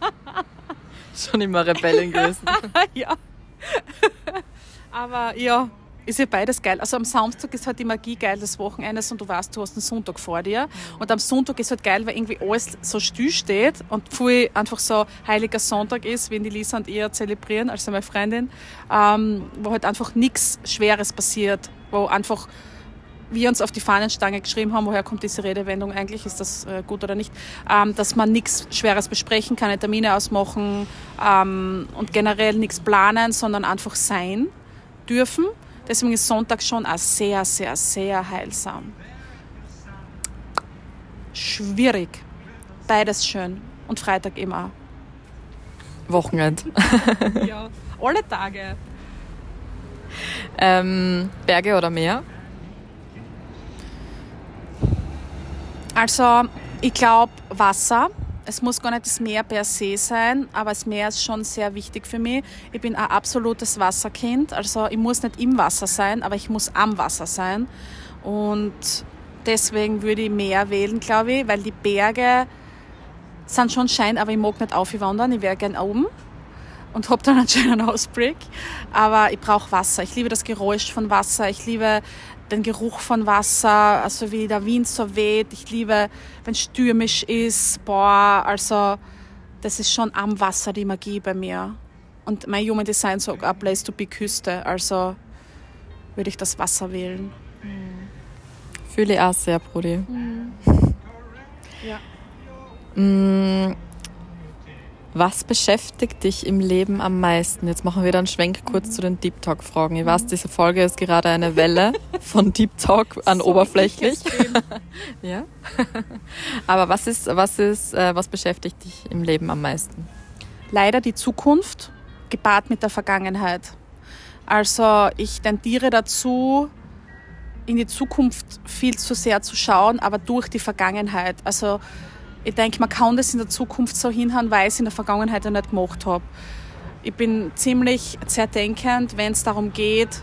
Speaker 1: Schon immer Rebellin gewesen.
Speaker 2: ja. Aber ja, ist ja beides geil. Also am Samstag ist halt die Magie geil des Wochenendes und du weißt, du hast einen Sonntag vor dir. Und am Sonntag ist halt geil, weil irgendwie alles so still steht und viel einfach so heiliger Sonntag ist, wenn die Lisa und ihr zelebrieren, also meine Freundin, ähm, wo halt einfach nichts Schweres passiert, wo einfach wir uns auf die Fahnenstange geschrieben haben, woher kommt diese Redewendung eigentlich, ist das äh, gut oder nicht, ähm, dass man nichts Schweres besprechen, keine Termine ausmachen ähm, und generell nichts planen, sondern einfach sein dürfen. Deswegen ist Sonntag schon auch sehr, sehr, sehr heilsam. Schwierig. Beides schön. Und Freitag immer.
Speaker 1: Wochenend.
Speaker 2: ja, alle Tage.
Speaker 1: Ähm, Berge oder Meer?
Speaker 2: Also, ich glaube Wasser. Es muss gar nicht das Meer per se sein, aber das Meer ist schon sehr wichtig für mich. Ich bin ein absolutes Wasserkind. Also, ich muss nicht im Wasser sein, aber ich muss am Wasser sein. Und deswegen würde ich Meer wählen, glaube ich, weil die Berge sind schon schein, aber ich mag nicht aufwandern. Ich wäre gern oben und habe dann einen schönen Ausblick. Aber ich brauche Wasser. Ich liebe das Geräusch von Wasser. Ich liebe den Geruch von Wasser, also wie der Wind so weht. Ich liebe, wenn es stürmisch ist. Boah, also das ist schon am Wasser die Magie bei mir. Und mein Human Design sagt auch Place to be Küste. Also würde ich das Wasser wählen.
Speaker 1: Fühle ich auch sehr, Brudi.
Speaker 2: Mhm. Ja.
Speaker 1: Mm, Was beschäftigt dich im Leben am meisten? Jetzt machen wir dann einen Schwenk kurz zu den Deep Talk Fragen. Ich weiß, diese Folge ist gerade eine Welle von Deep Talk an oberflächlich. Ja. Aber was ist, was ist, äh, was beschäftigt dich im Leben am meisten?
Speaker 2: leider die Zukunft gepaart mit der Vergangenheit. Also ich tendiere dazu, in die Zukunft viel zu sehr zu schauen, aber durch die Vergangenheit. Also ich denke, man kann das in der Zukunft so hinhauen, weil ich es in der Vergangenheit ja nicht gemacht habe. Ich bin ziemlich zerdenkend, wenn es darum geht,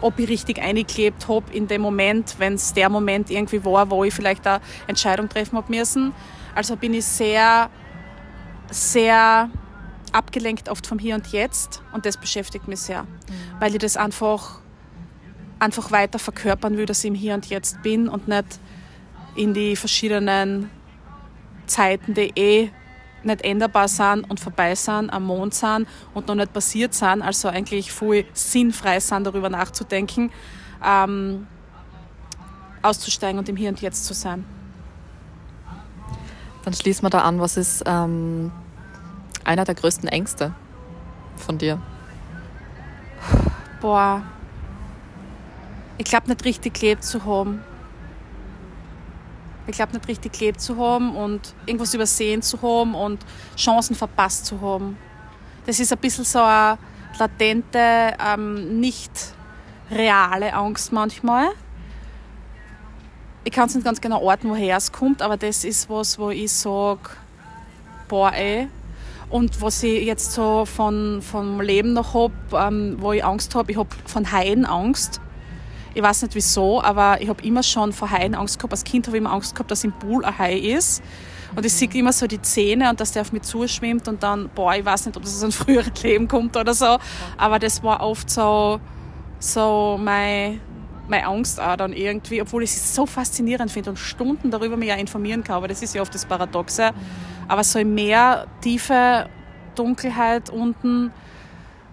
Speaker 2: ob ich richtig eingeklebt habe in dem Moment, wenn es der Moment irgendwie war, wo ich vielleicht eine Entscheidung treffen habe müssen. Also bin ich sehr, sehr abgelenkt oft vom Hier und Jetzt und das beschäftigt mich sehr, weil ich das einfach, einfach weiter verkörpern will, dass ich im Hier und Jetzt bin und nicht in die verschiedenen Zeiten, die eh nicht änderbar sind und vorbei sind, am Mond sind und noch nicht passiert sind, also eigentlich voll sinnfrei sind, darüber nachzudenken, ähm, auszusteigen und im Hier und Jetzt zu sein.
Speaker 1: Dann schließen wir da an, was ist ähm, einer der größten Ängste von dir?
Speaker 2: Boah, ich glaube nicht richtig gelebt zu haben. Ich glaube nicht richtig gelebt zu haben und irgendwas übersehen zu haben und Chancen verpasst zu haben. Das ist ein bisschen so eine latente, ähm, nicht reale Angst manchmal. Ich kann es nicht ganz genau orten, woher es kommt, aber das ist was, wo ich sage, boah ey. Und was ich jetzt so von, vom Leben noch habe, ähm, wo ich Angst habe, ich habe von Haien Angst. Ich weiß nicht wieso, aber ich habe immer schon vor Haien Angst gehabt. Als Kind habe ich immer Angst gehabt, dass im Pool ein Hai ist. Und ich sehe immer so die Zähne und dass der auf mich zuschwimmt und dann, boah, ich weiß nicht, ob das aus einem früheren Leben kommt oder so. Aber das war oft so, so mein, meine Angst auch dann irgendwie, obwohl ich es so faszinierend finde und Stunden darüber mich ja informieren kann. Aber das ist ja oft das Paradoxe. Aber so im Meer, tiefe Dunkelheit unten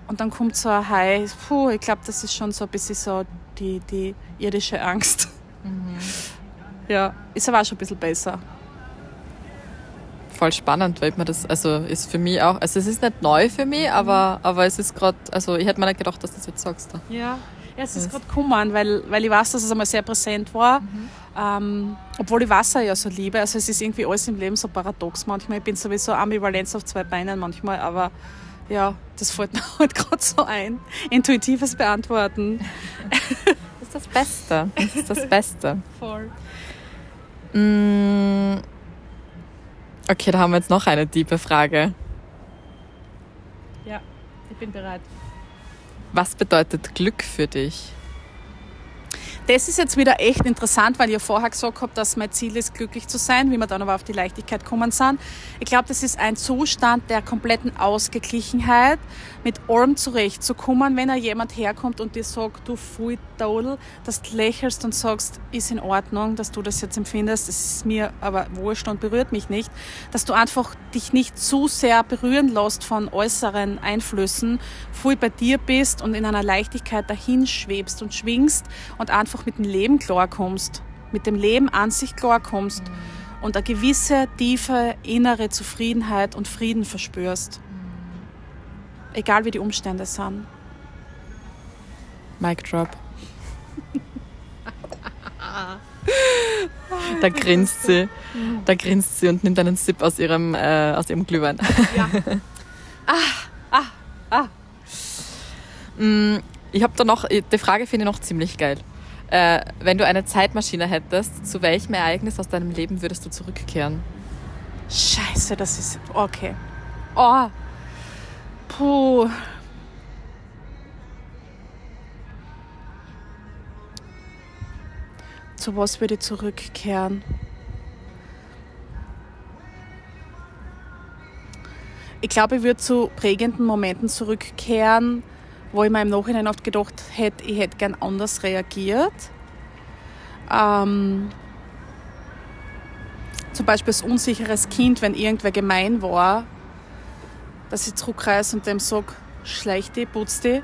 Speaker 2: und dann kommt so ein Hai. Puh, ich glaube, das ist schon so ein bisschen so die, die irdische Angst. Mhm. Ja, ist aber auch schon ein bisschen besser
Speaker 1: voll spannend, weil man das, also ist für mich auch, also es ist nicht neu für mich, aber, aber es ist gerade, also ich hätte mir nicht gedacht, dass du das jetzt sagst. Da.
Speaker 2: Ja. ja, es ist gerade gekommen, weil, weil ich weiß, dass es einmal sehr präsent war. Mhm. Ähm, obwohl ich Wasser ja so liebe. Also es ist irgendwie alles im Leben so paradox manchmal. Ich bin sowieso Ambivalenz auf zwei Beinen manchmal, aber ja, das fällt mir halt gerade so ein. Intuitives Beantworten.
Speaker 1: Das ist das Beste. Das ist das Beste.
Speaker 2: Voll.
Speaker 1: Mm. Okay, da haben wir jetzt noch eine tiefe Frage.
Speaker 2: Ja, ich bin bereit.
Speaker 1: Was bedeutet Glück für dich?
Speaker 2: Das ist jetzt wieder echt interessant, weil ja vorher gesagt habe, dass mein Ziel ist, glücklich zu sein, wie wir dann aber auf die Leichtigkeit kommen sind. Ich glaube, das ist ein Zustand der kompletten Ausgeglichenheit, mit allem zurechtzukommen, wenn er jemand herkommt und dir sagt, du Fui Dodel, dass du lächelst und sagst, ist in Ordnung, dass du das jetzt empfindest, das ist mir aber wurscht und berührt mich nicht, dass du einfach dich nicht zu sehr berühren lässt von äußeren Einflüssen, voll bei dir bist und in einer Leichtigkeit dahin schwebst und schwingst und einfach mit dem Leben klarkommst, mit dem Leben an sich klarkommst mhm. und eine gewisse tiefe innere Zufriedenheit und Frieden verspürst egal wie die Umstände sind.
Speaker 1: Mic drop. da grinst sie. Da grinst sie und nimmt einen Sip aus ihrem, äh, aus ihrem Glühwein. Ja.
Speaker 2: ah, ah, ah.
Speaker 1: Mm, ich habe da noch, die Frage finde ich noch ziemlich geil. Äh, wenn du eine Zeitmaschine hättest, zu welchem Ereignis aus deinem Leben würdest du zurückkehren?
Speaker 2: Scheiße, das ist. Okay. Oh, Puh. Zu was würde ich zurückkehren? Ich glaube, ich würde zu prägenden Momenten zurückkehren, wo ich mir im Nachhinein oft gedacht hätte, ich hätte gern anders reagiert. Ähm, zum Beispiel als unsicheres Kind, wenn irgendwer gemein war, dass ich zurückreise und dem sage, schleich die, putz die,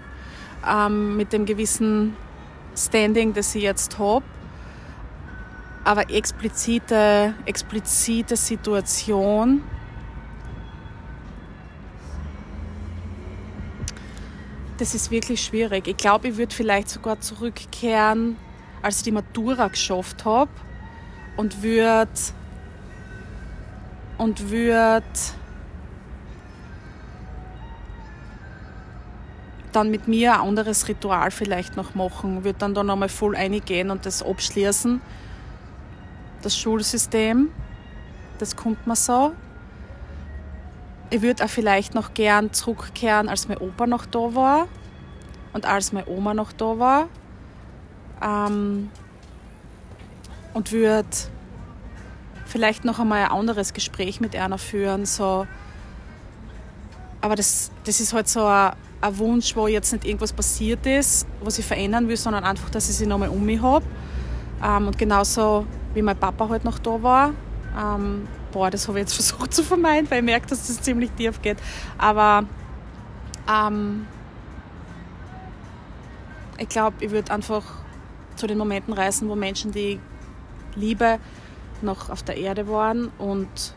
Speaker 2: ähm, mit dem gewissen Standing, das ich jetzt habe. Aber explizite, explizite Situation, das ist wirklich schwierig. Ich glaube, ich würde vielleicht sogar zurückkehren, als ich die Matura geschafft habe und würde und würde dann mit mir ein anderes Ritual vielleicht noch machen, würde dann da nochmal voll eingehen und das abschließen. Das Schulsystem, das kommt mir so. Ich würde auch vielleicht noch gern zurückkehren, als mein Opa noch da war und als meine Oma noch da war. Ähm, und würde vielleicht noch einmal ein anderes Gespräch mit einer führen. So. Aber das, das ist halt so ein, ein Wunsch, wo jetzt nicht irgendwas passiert ist, was ich verändern will, sondern einfach, dass ich sie nochmal um mich habe. Ähm, und genauso wie mein Papa halt noch da war. Ähm, boah, das habe ich jetzt versucht zu vermeiden, weil ich merke, dass das ziemlich tief geht. Aber ähm, ich glaube, ich würde einfach zu den Momenten reisen, wo Menschen, die ich liebe, noch auf der Erde waren und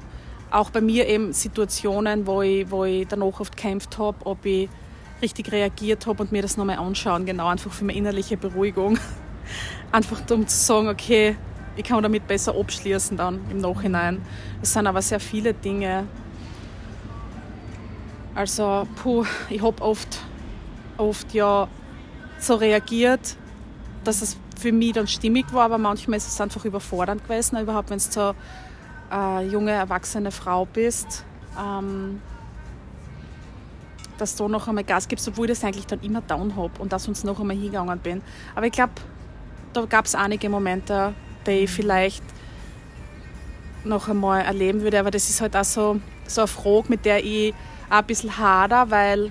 Speaker 2: auch bei mir eben Situationen, wo ich, wo ich danach oft gekämpft habe, ob ich richtig reagiert habe und mir das nochmal anschauen, genau einfach für meine innerliche Beruhigung. Einfach um zu sagen, okay, ich kann damit besser abschließen dann im Nachhinein. Es sind aber sehr viele Dinge. Also, puh, ich habe oft, oft ja so reagiert, dass es für mich dann stimmig war, aber manchmal ist es einfach überfordernd gewesen, überhaupt wenn du so eine junge, erwachsene Frau bist. Ähm, dass du noch einmal Gas gibst, obwohl ich das eigentlich dann immer down habe und dass sonst noch einmal hingegangen bin. Aber ich glaube, da gab es einige Momente, die ich vielleicht noch einmal erleben würde. Aber das ist halt auch so, so eine Frage, mit der ich auch ein bisschen hader, weil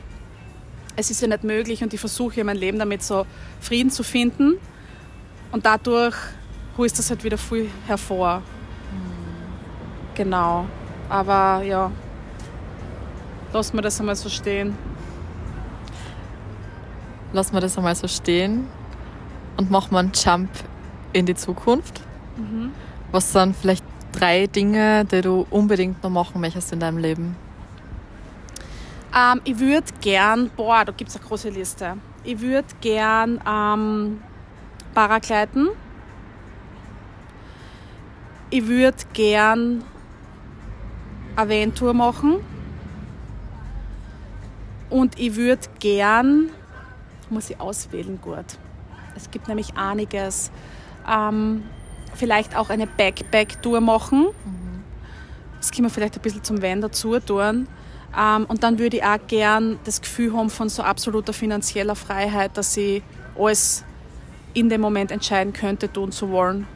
Speaker 2: es ist ja nicht möglich und ich versuche mein Leben damit so Frieden zu finden. Und dadurch holst das halt wieder viel hervor. Genau. Aber ja, lassen wir das einmal so stehen.
Speaker 1: Lassen wir das einmal so stehen und machen wir einen Jump in die Zukunft.
Speaker 2: Mhm.
Speaker 1: Was sind vielleicht drei Dinge, die du unbedingt noch machen möchtest in deinem Leben?
Speaker 2: Ähm, ich würde gern, boah, da gibt es eine große Liste. Ich würde gern ähm, Paragleiten. Ich würde gern eine Van-Tour machen. Und ich würde gern, muss ich auswählen gut. Es gibt nämlich einiges. Ähm, vielleicht auch eine Backpack-Tour machen. Das können wir vielleicht ein bisschen zum Van dazu tun. Ähm, und dann würde ich auch gern das Gefühl haben von so absoluter finanzieller Freiheit, dass ich alles in dem Moment entscheiden könnte, tun zu wollen.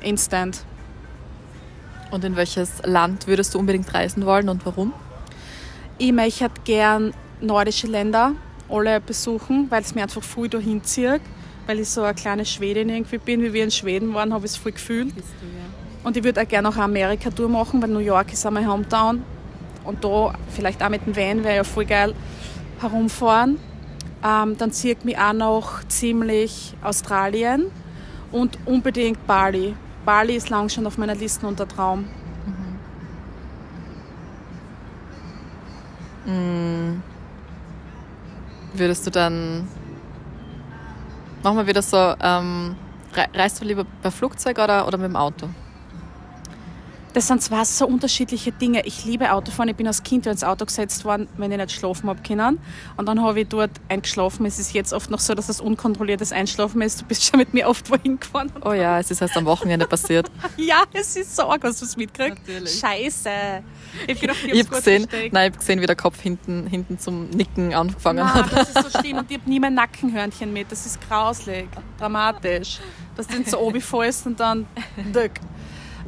Speaker 2: Instant.
Speaker 1: Und in welches Land würdest du unbedingt reisen wollen und warum?
Speaker 2: Ich möchte gern nordische Länder alle besuchen, weil es mir einfach viel dahin zieht. Weil ich so eine kleine Schwedin irgendwie bin. Wie wir in Schweden waren, habe ich es voll gefühlt. Und ich würde auch gerne noch eine Amerika-Tour machen, weil New York ist auch mein Hometown. Und da vielleicht auch mit dem Van wäre ja voll geil herumfahren. Ähm, dann zieht mich auch noch ziemlich Australien und unbedingt Bali. Bali ist lang schon auf meiner Liste unter Traum.
Speaker 1: Würdest du dann. Wir wieder so. Ähm, rei- reist du lieber per Flugzeug oder, oder mit dem Auto?
Speaker 2: Das sind zwei so unterschiedliche Dinge. Ich liebe Autofahren. Ich bin als Kind ins Auto gesetzt worden, wenn ich nicht schlafen habe können. Und dann habe ich dort eingeschlafen. Es ist jetzt oft noch so, dass es unkontrolliertes Einschlafen ist. Du bist schon mit mir oft wohin gefahren.
Speaker 1: Oh ja, es ist erst am Wochenende passiert.
Speaker 2: Ja, es ist so arg, hast du es mitgekriegt?
Speaker 1: Natürlich.
Speaker 2: Scheiße. Ich,
Speaker 1: Ich habe gesehen, nein, ich hab gesehen, wie der Kopf hinten, hinten zum Nicken angefangen
Speaker 2: Nein,
Speaker 1: hat.
Speaker 2: das ist so schlimm. Und ich habe nie mein Nackenhörnchen mit. Das ist grauslig, dramatisch. Dass du so oben fällst und dann döck.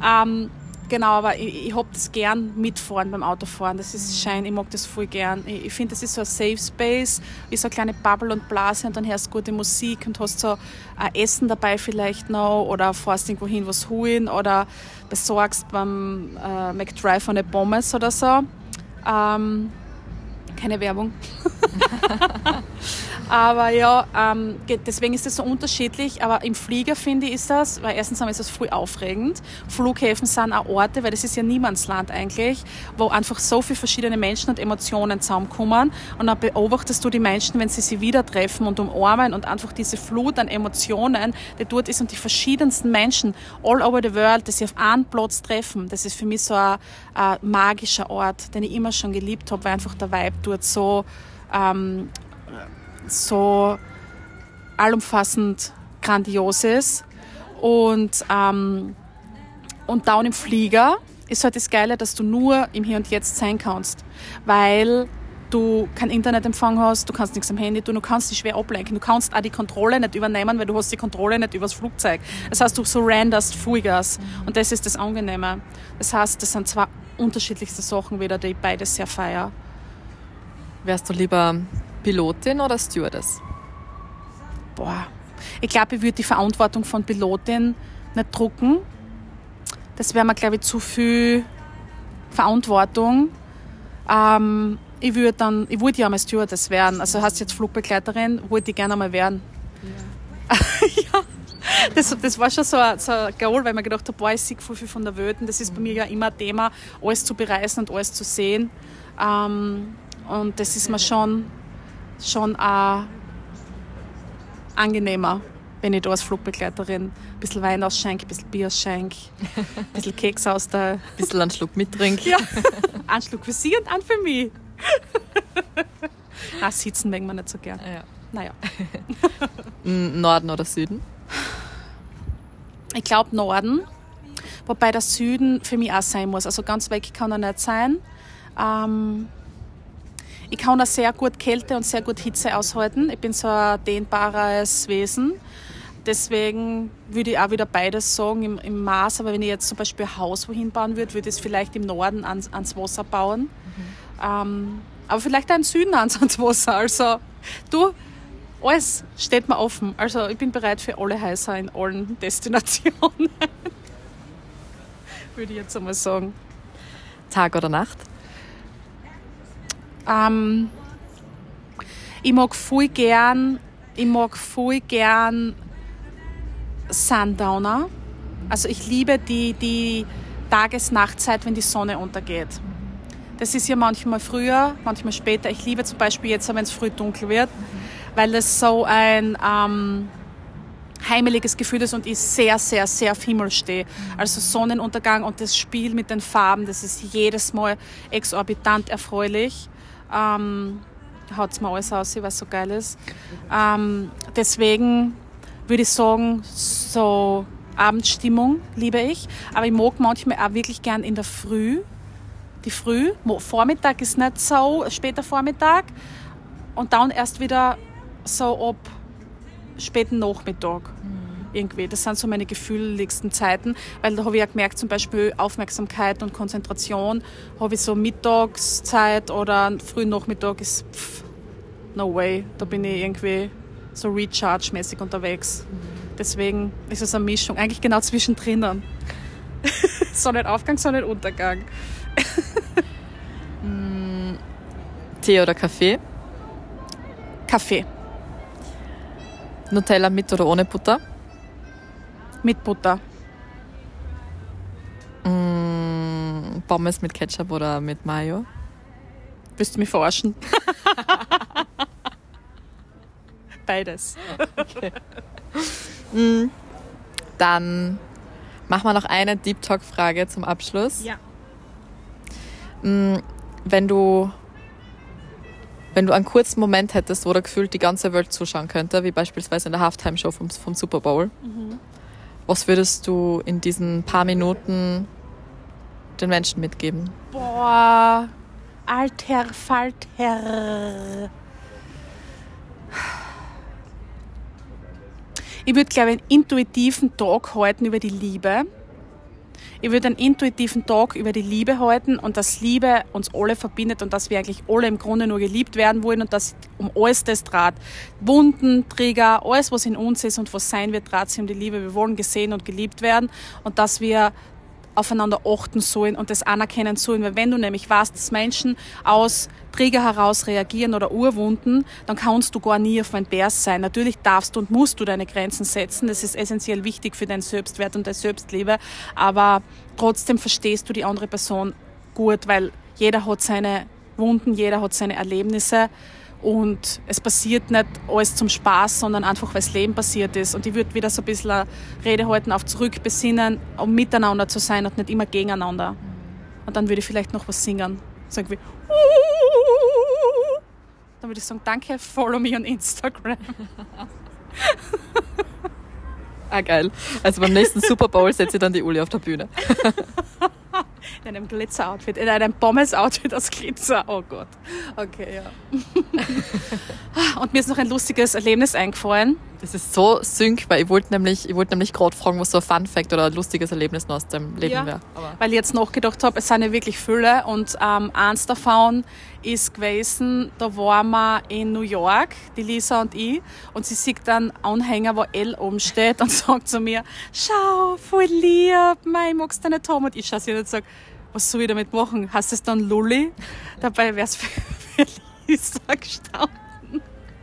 Speaker 2: Ähm, genau, aber ich, ich hab das gern mitfahren beim Autofahren. Das ist schein, ich mag das voll gern. Ich, ich finde, das ist so ein Safe Space, wie so eine kleine Bubble und Blase und dann hörst du gute Musik und hast so ein Essen dabei vielleicht noch oder fährst irgendwo hin was holen oder besorgst beim äh, McDrive eine Pommes oder so. Ähm, keine Werbung. aber ja, ähm, deswegen ist das so unterschiedlich. Aber im Flieger finde ich ist das, weil erstens einmal ist das voll aufregend. Flughäfen sind auch Orte, weil das ist ja Niemandsland eigentlich, wo einfach so viele verschiedene Menschen und Emotionen zusammenkommen. Und dann beobachtest du die Menschen, wenn sie sich wieder treffen und umarmen und einfach diese Flut an Emotionen, die dort ist und die verschiedensten Menschen all over the world, die sich auf einen Platz treffen. Das ist für mich so ein, ein magischer Ort, den ich immer schon geliebt habe, weil einfach der Vibe dort so ähm, so allumfassend grandios ist. Und, ähm, und down im Flieger ist halt das Geile, dass du nur im Hier und Jetzt sein kannst. Weil du kein Internetempfang hast, du kannst nichts am Handy tun, du kannst dich schwer ablenken, du kannst auch die Kontrolle nicht übernehmen, weil du hast die Kontrolle nicht übers Flugzeug. Das heißt, du surrenderst Vollgas und das ist das Angenehme. Das heißt, das sind zwei unterschiedlichste Sachen wieder, die ich beides sehr feier.
Speaker 1: Wärst du lieber Pilotin oder Stewardess?
Speaker 2: boah, ich glaube, ich würde die Verantwortung von Pilotin nicht drucken. Das wäre mir, glaube ich, zu viel Verantwortung. Ähm, ich würde dann, ich wollte ja einmal Stewardess werden. Also heißt jetzt Flugbegleiterin, wollte ich gerne einmal werden. Ja. Das, das war schon so ein, so ein Goal, weil mir gedacht habe, boah, ich sehe voll viel von der Welt. Und das ist bei mir ja immer ein Thema, alles zu bereisen und alles zu sehen. Ähm, und das ist mir schon, schon auch angenehmer, wenn ich da als Flugbegleiterin ein bisschen Wein ausschenke, ein bisschen Bier ausschenke, ein bisschen Keks aus der...
Speaker 1: Ein bisschen einen Schluck mittrink.
Speaker 2: Ja, einen Schluck für sie und einen für mich. Na, sitzen mögen wir nicht so gern.
Speaker 1: Ja.
Speaker 2: Naja,
Speaker 1: Norden oder Süden?
Speaker 2: ich glaube Norden, wobei der Süden für mich auch sein muss. Also ganz weg kann er nicht sein. Ähm, Ich kann auch sehr gut Kälte und sehr gut Hitze aushalten. Ich bin so ein dehnbares Wesen. Deswegen würde ich auch wieder beides sagen im, im Maß. Aber wenn ich jetzt zum Beispiel ein Haus wohin bauen würde, würde ich es vielleicht im Norden ans, ans Wasser bauen. Mhm. Ähm, aber vielleicht auch im Süden ans, ans Wasser. Also du, alles steht mir offen. Also ich bin bereit für alle Häuser in allen Destinationen. würde ich jetzt einmal sagen.
Speaker 1: Tag oder Nacht?
Speaker 2: Ähm, ich mag voll gern, ich mag voll gern Sundowner. Also ich liebe die, die Tages-Nachtzeit, wenn die Sonne untergeht. Das ist ja manchmal früher, manchmal später. Ich liebe zum Beispiel jetzt, wenn es früh dunkel wird, weil das so ein ähm, heimeliges Gefühl ist und ich sehr, sehr, sehr auf Himmel stehe. Also Sonnenuntergang und das Spiel mit den Farben, das ist jedes Mal exorbitant erfreulich. Ähm, Haut es mir alles aus, weil es so geil ist. Ähm, deswegen würde ich sagen, so Abendstimmung liebe ich. Aber ich mag manchmal auch wirklich gern in der Früh. Die Früh. Vormittag ist nicht so, später Vormittag. Und dann erst wieder so ab späten Nachmittag. Mhm. Irgendwie. Das sind so meine gefühligsten Zeiten, weil da habe ich ja gemerkt, zum Beispiel Aufmerksamkeit und Konzentration, habe ich so Mittagszeit oder frühen Nachmittag ist pff, no way. Da bin ich irgendwie so recharge-mäßig unterwegs. Deswegen ist es eine Mischung, eigentlich genau zwischendrin. Sonnenaufgang, Sonnenuntergang.
Speaker 1: Tee oder Kaffee?
Speaker 2: Kaffee.
Speaker 1: Nutella mit oder ohne Butter?
Speaker 2: Mit Butter.
Speaker 1: Mm, Pommes mit Ketchup oder mit Mayo?
Speaker 2: Willst du mich verarschen? Beides. Okay.
Speaker 1: Mm, dann machen wir noch eine Deep Talk-Frage zum Abschluss.
Speaker 2: Ja.
Speaker 1: Mm, wenn du wenn du einen kurzen Moment hättest, wo du gefühlt die ganze Welt zuschauen könnte, wie beispielsweise in der Halftime-Show vom, vom Super Bowl, mhm. Was würdest du in diesen paar Minuten den Menschen mitgeben?
Speaker 2: Boah, alter Falter. Ich würde, glaube ich, einen intuitiven Talk halten über die Liebe ich würde einen intuitiven Talk über die Liebe halten und dass Liebe uns alle verbindet und dass wir eigentlich alle im Grunde nur geliebt werden wollen und dass um alles das draht. Wunden, Trigger, alles was in uns ist und was sein wird, draht sich um die Liebe. Wir wollen gesehen und geliebt werden und dass wir aufeinander achten sollen und das anerkennen sollen. Weil wenn du nämlich weißt, dass Menschen aus Träger heraus reagieren oder Urwunden, dann kannst du gar nie auf ein Bärs sein. Natürlich darfst und musst du deine Grenzen setzen. Das ist essentiell wichtig für deinen Selbstwert und deine Selbstliebe. Aber trotzdem verstehst du die andere Person gut, weil jeder hat seine Wunden, jeder hat seine Erlebnisse. Und es passiert nicht alles zum Spaß, sondern einfach, weil das Leben passiert ist. Und ich würde wieder so ein bisschen Rede halten auf Zurückbesinnen, um miteinander zu sein und nicht immer gegeneinander. Und dann würde ich vielleicht noch was singen. So irgendwie. Dann würde ich sagen, danke, follow me on Instagram.
Speaker 1: ah, geil. Also beim nächsten Super Bowl setze ich dann die Uli auf der Bühne.
Speaker 2: in einem Glitzer-Outfit, in einem Pommes-Outfit aus Glitzer. Oh Gott. Okay, ja. Und mir ist noch ein lustiges Erlebnis eingefallen.
Speaker 1: Das ist so sync, weil ich wollte nämlich, ich wollte nämlich gerade fragen, was so ein Fun Fact oder ein lustiges Erlebnis noch aus dem Leben ja, wäre.
Speaker 2: Weil ich jetzt nachgedacht habe, es sind ja wirklich viele und ähm, eins davon ist gewesen, da waren wir in New York, die Lisa und ich, und sie sieht dann Anhänger, wo L oben steht und sagt zu mir, schau, voll lieb, mein, magst du nicht haben? Und ich schaue sie und sage, was soll ich damit machen? Hast es dann Lulli? Dabei wäre es für, für Lisa gestanden.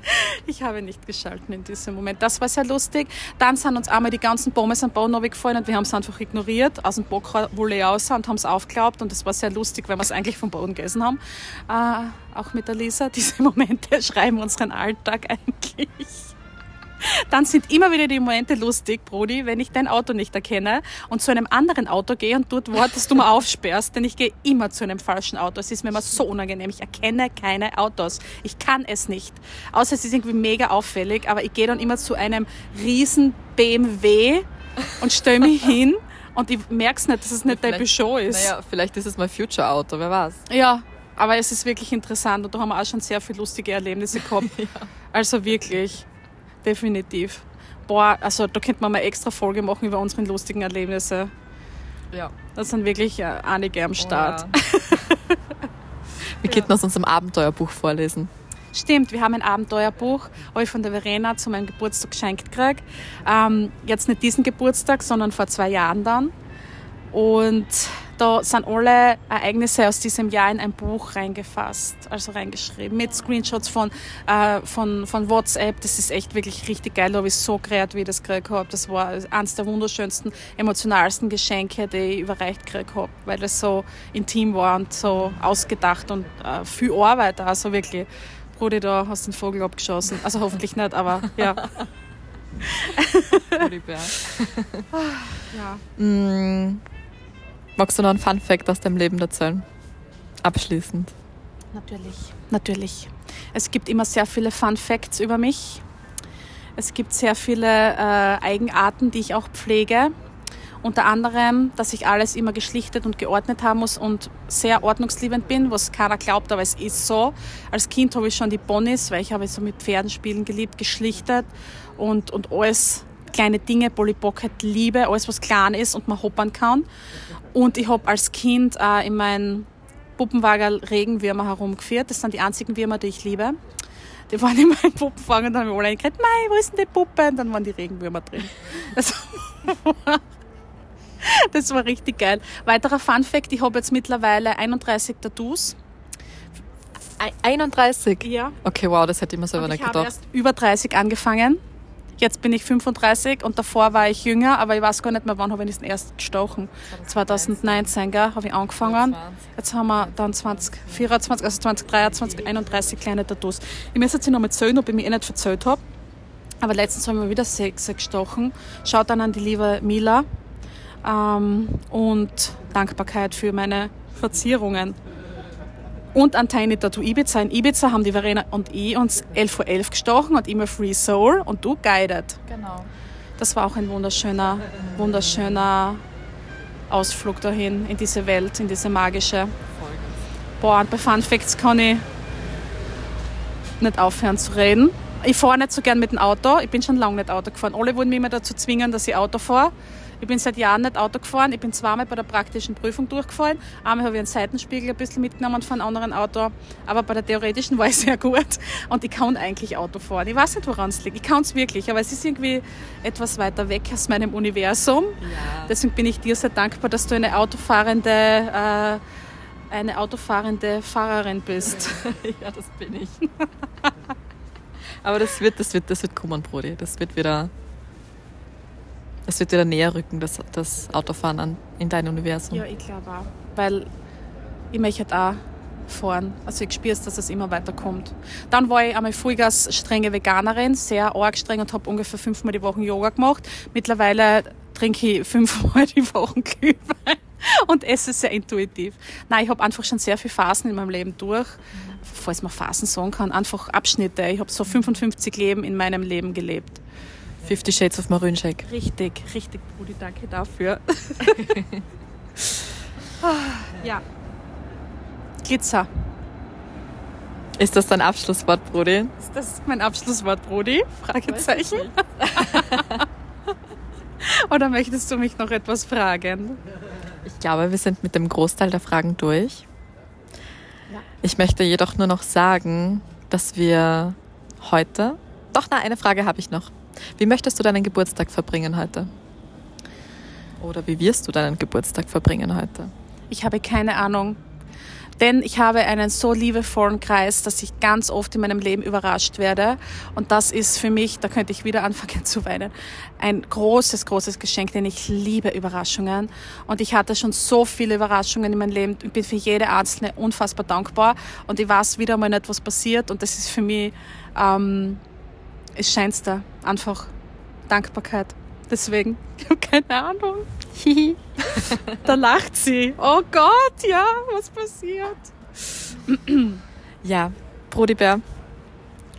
Speaker 2: Ich habe nicht geschalten in diesem Moment. Das war sehr lustig. Dann sind uns einmal die ganzen Pommes am Boden gefallen und wir haben es einfach ignoriert, aus dem Bockwolle raus und haben es aufgeklappt und das war sehr lustig, weil wir es eigentlich vom Boden gegessen haben. Äh, auch mit der Lisa. Diese Momente schreiben unseren Alltag eigentlich. Dann sind immer wieder die Momente lustig, Brody, wenn ich dein Auto nicht erkenne und zu einem anderen Auto gehe und dort wartest, du mal aufsperrst, denn ich gehe immer zu einem falschen Auto. Es ist mir immer so unangenehm. Ich erkenne keine Autos. Ich kann es nicht. Außer es ist irgendwie mega auffällig, aber ich gehe dann immer zu einem riesen BMW und stelle mich hin und ich merke es nicht, dass es nicht dein Peugeot ist.
Speaker 1: Naja, vielleicht ist es mein Future-Auto, wer weiß.
Speaker 2: Ja, aber es ist wirklich interessant und da haben wir auch schon sehr viele lustige Erlebnisse gehabt. ja. Also wirklich, definitiv. Boah, also da könnte man mal extra Folge machen über unsere lustigen Erlebnisse.
Speaker 1: Ja.
Speaker 2: Das sind wirklich äh, einige am Start. Oh,
Speaker 1: ja. wir könnten aus unserem Abenteuerbuch vorlesen.
Speaker 2: Stimmt, wir haben ein Abenteuerbuch, habe ich von der Verena zu meinem Geburtstag geschenkt gekriegt. Ähm, jetzt nicht diesen Geburtstag, sondern vor zwei Jahren dann. Und da sind alle Ereignisse aus diesem Jahr in ein Buch reingefasst, also reingeschrieben, mit Screenshots von, äh, von, von WhatsApp. Das ist echt wirklich richtig geil. Da habe ich so gerät, wie ich das gekriegt habe. Das war eines der wunderschönsten, emotionalsten Geschenke, die ich überreicht gekriegt habe, weil das so intim war und so ausgedacht und äh, viel Arbeit. Also wirklich, Brudi, da hast du den Vogel abgeschossen. Also hoffentlich nicht, aber ja.
Speaker 1: ja. Magst du noch einen Fun Fact aus deinem Leben erzählen? Abschließend.
Speaker 2: Natürlich, natürlich. Es gibt immer sehr viele Fun Facts über mich. Es gibt sehr viele äh, Eigenarten, die ich auch pflege. Unter anderem, dass ich alles immer geschlichtet und geordnet haben muss und sehr ordnungsliebend bin, was keiner glaubt, aber es ist so. Als Kind habe ich schon die Ponys, weil ich habe so mit Pferden spielen geliebt, geschlichtet und, und alles kleine Dinge, Polly Pocket liebe, alles was klein ist und man hoppern kann. Und ich habe als Kind äh, in meinen Puppenwagen Regenwürmer herumgeführt. Das sind die einzigen Würmer, die ich liebe. Die waren in meinem Puppenwagen und dann haben wir alle gesagt, Mei, wo ist denn die Puppe? Und dann waren die Regenwürmer drin. Das war, das war richtig geil. Weiterer Fun Fact, ich habe jetzt mittlerweile 31 Tattoos.
Speaker 1: 31?
Speaker 2: Ja.
Speaker 1: Okay, wow, das hätte ich mir selber
Speaker 2: und
Speaker 1: nicht
Speaker 2: ich
Speaker 1: gedacht.
Speaker 2: Ich habe erst über 30 angefangen. Jetzt bin ich 35 und davor war ich jünger, aber ich weiß gar nicht mehr, wann habe ich den erst gestochen. 2019, gell, habe ich angefangen. Jetzt haben wir dann 2024, also 2023, 31 kleine Tattoos. Ich muss jetzt noch mal zählen, ob ich mich eh nicht verzählt habe. Aber letztens haben wir wieder sechs gestochen. Schaut dann an die liebe Mila. Ähm, und Dankbarkeit für meine Verzierungen. Und an Tiny Tattoo Ibiza. In Ibiza haben die Verena und ich uns 11 vor 11 gestochen und immer Free Soul und du Guided.
Speaker 1: Genau.
Speaker 2: Das war auch ein wunderschöner, wunderschöner Ausflug dahin, in diese Welt, in diese magische. Boah, und bei Fun Facts kann ich nicht aufhören zu reden. Ich fahre nicht so gern mit dem Auto. Ich bin schon lange nicht Auto gefahren. Alle wollen mich immer dazu zwingen, dass ich Auto fahre. Ich bin seit Jahren nicht Auto gefahren. Ich bin zweimal bei der praktischen Prüfung durchgefallen. Einmal habe ich einen Seitenspiegel ein bisschen mitgenommen von einem anderen Auto. Aber bei der theoretischen war ich sehr gut. Und ich kann eigentlich Auto fahren. Ich weiß nicht, woran es liegt. Ich kann es wirklich. Aber es ist irgendwie etwas weiter weg aus meinem Universum. Ja. Deswegen bin ich dir sehr dankbar, dass du eine autofahrende, äh, eine autofahrende Fahrerin bist.
Speaker 1: ja, das bin ich. Aber das wird, das wird, das wird kommen, Brody. Das wird wieder es wird wieder näher rücken, das, das Autofahren an, in dein Universum.
Speaker 2: Ja, ich glaube auch. Weil ich möchte halt auch fahren. Also ich spüre es, dass es immer weiter kommt. Dann war ich einmal Vollgas strenge Veganerin, sehr arg streng und habe ungefähr fünfmal die Woche Yoga gemacht. Mittlerweile trinke ich fünfmal die Woche Glühwein und esse sehr intuitiv. Nein, ich habe einfach schon sehr viele Phasen in meinem Leben durch. Falls man Phasen sagen kann, einfach Abschnitte. Ich habe so 55 Leben in meinem Leben gelebt.
Speaker 1: Fifty Shades of Maroon Shake.
Speaker 2: Richtig, richtig, Brudi, danke dafür. ja. Glitzer.
Speaker 1: Ist das dein Abschlusswort, Brudi?
Speaker 2: Ist das mein Abschlusswort, Brudi? Fragezeichen. Oder möchtest du mich noch etwas fragen?
Speaker 1: Ich glaube, wir sind mit dem Großteil der Fragen durch. Ja. Ich möchte jedoch nur noch sagen, dass wir heute. Doch, na, eine Frage habe ich noch. Wie möchtest du deinen Geburtstag verbringen heute? Oder wie wirst du deinen Geburtstag verbringen heute?
Speaker 2: Ich habe keine Ahnung. Denn ich habe einen so liebevollen Kreis, dass ich ganz oft in meinem Leben überrascht werde. Und das ist für mich, da könnte ich wieder anfangen zu weinen, ein großes, großes Geschenk, denn ich liebe Überraschungen. Und ich hatte schon so viele Überraschungen in meinem Leben. Ich bin für jede einzelne unfassbar dankbar. Und ich weiß wieder mal nicht, was passiert. Und das ist für mich ähm, das Scheinste. Einfach Dankbarkeit. Deswegen, ich habe keine Ahnung. da lacht sie. Oh Gott, ja, was passiert?
Speaker 1: ja, Brodibär,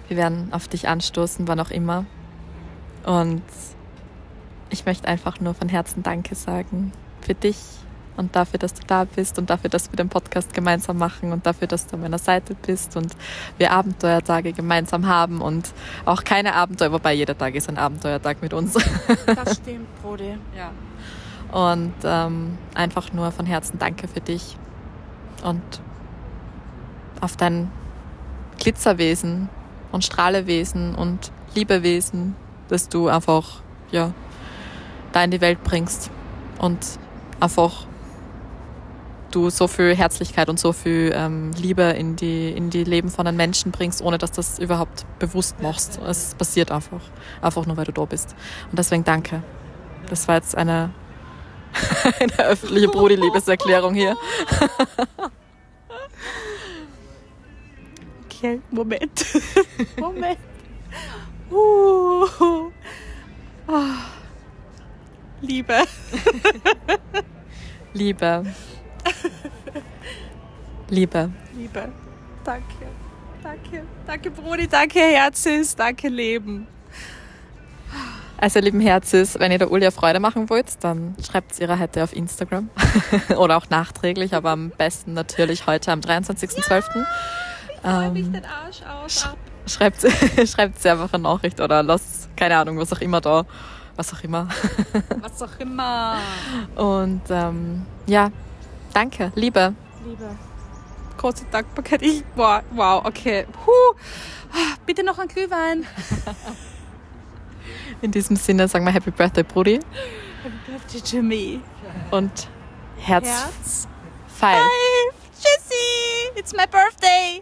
Speaker 1: wir werden auf dich anstoßen, wann auch immer. Und ich möchte einfach nur von Herzen Danke sagen für dich, und dafür, dass du da bist und dafür, dass wir den Podcast gemeinsam machen und dafür, dass du an meiner Seite bist und wir Abenteuertage gemeinsam haben und auch keine Abenteuer, wobei jeder Tag ist ein Abenteuertag mit uns.
Speaker 2: Das stimmt, Brody.
Speaker 1: Ja. Und ähm, einfach nur von Herzen danke für dich und auf dein Glitzerwesen und Strahlewesen und Liebewesen, das du einfach ja, da in die Welt bringst und einfach du so viel Herzlichkeit und so viel ähm, Liebe in die, in die Leben von den Menschen bringst, ohne dass du das überhaupt bewusst machst. Es passiert einfach. Einfach nur, weil du da bist. Und deswegen danke. Das war jetzt eine, eine öffentliche Brudi-Liebeserklärung hier.
Speaker 2: Okay, Moment. Moment. Uh. Ah. Liebe.
Speaker 1: Liebe. Liebe.
Speaker 2: Liebe. Danke. Danke. Danke, Brudi. Danke, Herzis. Danke, Leben.
Speaker 1: Also, lieben Herzis, wenn ihr der Ulia Freude machen wollt, dann schreibt es ihrer heute auf Instagram. Oder auch nachträglich, aber am besten natürlich heute am 23.12.
Speaker 2: Ja, ähm, mich den Arsch aus ab.
Speaker 1: Schreibt, schreibt sie einfach eine Nachricht oder lasst, keine Ahnung, was auch immer da. Was auch immer.
Speaker 2: Was auch immer.
Speaker 1: Und ähm, ja, danke, Liebe.
Speaker 2: Liebe. Große Dankbarkeit. Ich, wow, wow okay. Puh. Bitte noch ein Glühwein.
Speaker 1: In diesem Sinne sagen wir Happy Birthday, Brudi.
Speaker 2: Happy Birthday to me.
Speaker 1: Und Herz.
Speaker 2: Herz.
Speaker 1: Five.
Speaker 2: Five. Tschüssi. It's my birthday.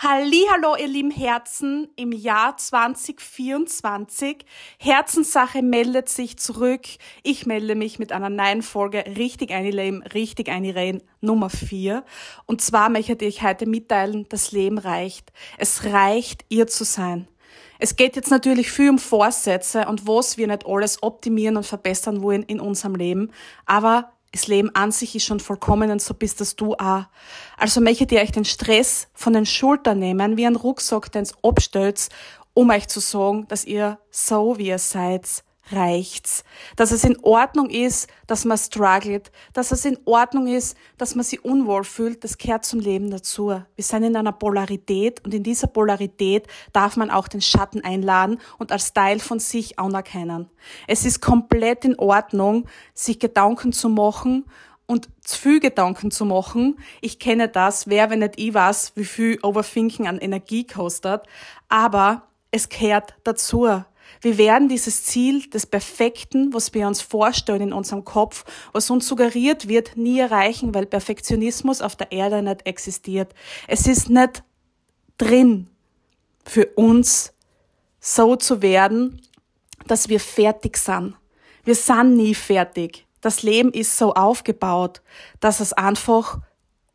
Speaker 2: Hallo, ihr lieben Herzen im Jahr 2024. Herzenssache meldet sich zurück. Ich melde mich mit einer neuen Folge richtig einleben, richtig einreden, Nummer 4. Und zwar möchte ich heute mitteilen, das Leben reicht. Es reicht, ihr zu sein. Es geht jetzt natürlich viel um Vorsätze und was wir nicht alles optimieren und verbessern wollen in unserem Leben. Aber das Leben an sich ist schon vollkommen und so bist das du auch. Also möchtet ihr euch den Stress von den Schultern nehmen, wie ein Rucksack, den ihr abstellt, um euch zu sagen, dass ihr so wie ihr seid, reicht's. Dass es in Ordnung ist, dass man struggelt, dass es in Ordnung ist, dass man sich unwohl fühlt, das gehört zum Leben dazu. Wir sind in einer Polarität und in dieser Polarität darf man auch den Schatten einladen und als Teil von sich anerkennen. Es ist komplett in Ordnung, sich Gedanken zu machen und zu viel Gedanken zu machen. Ich kenne das, wer, wenn nicht ich weiß, wie viel Overthinking an Energie kostet, aber es gehört dazu. Wir werden dieses Ziel des Perfekten, was wir uns vorstellen in unserem Kopf, was uns suggeriert wird, nie erreichen, weil Perfektionismus auf der Erde nicht existiert. Es ist nicht drin für uns so zu werden, dass wir fertig sind. Wir sind nie fertig. Das Leben ist so aufgebaut, dass es einfach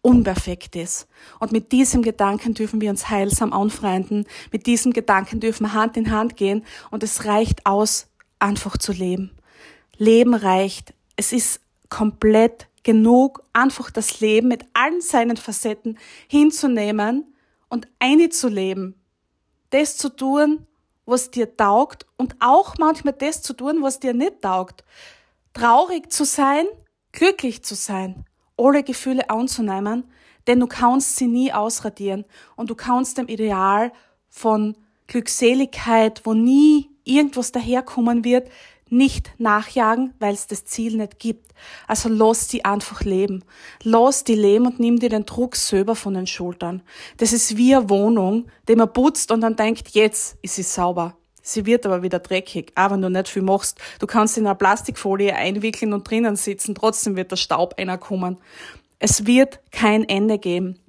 Speaker 2: unperfekt ist. Und mit diesem Gedanken dürfen wir uns heilsam anfreunden. Mit diesem Gedanken dürfen wir Hand in Hand gehen. Und es reicht aus, einfach zu leben. Leben reicht. Es ist komplett genug, einfach das Leben mit allen seinen Facetten hinzunehmen und einzuleben. Das zu tun, was dir taugt und auch manchmal das zu tun, was dir nicht taugt. Traurig zu sein, glücklich zu sein alle Gefühle anzunehmen, denn du kannst sie nie ausradieren und du kannst dem Ideal von Glückseligkeit, wo nie irgendwas daherkommen wird, nicht nachjagen, weil es das Ziel nicht gibt. Also lass die einfach leben. Lass die leben und nimm dir den Druck selber von den Schultern. Das ist wie eine Wohnung, die man putzt und dann denkt, jetzt ist sie sauber. Sie wird aber wieder dreckig, auch wenn du nicht viel machst. Du kannst in eine Plastikfolie einwickeln und drinnen sitzen, trotzdem wird der Staub einer kommen. Es wird kein Ende geben.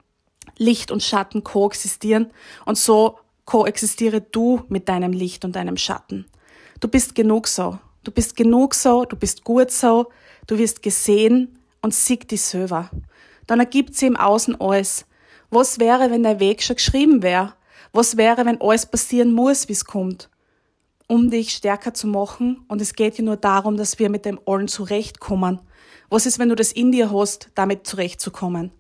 Speaker 2: Licht und Schatten koexistieren und so koexistiere du mit deinem Licht und deinem Schatten. Du bist genug so. Du bist genug so, du bist gut so, du wirst gesehen und sieg dich selber. Dann ergibt sie im Außen alles. Was wäre, wenn der Weg schon geschrieben wäre? Was wäre, wenn alles passieren muss, wie es kommt? Um dich stärker zu machen. Und es geht ja nur darum, dass wir mit dem allen zurechtkommen. Was ist, wenn du das in dir hast, damit zurechtzukommen?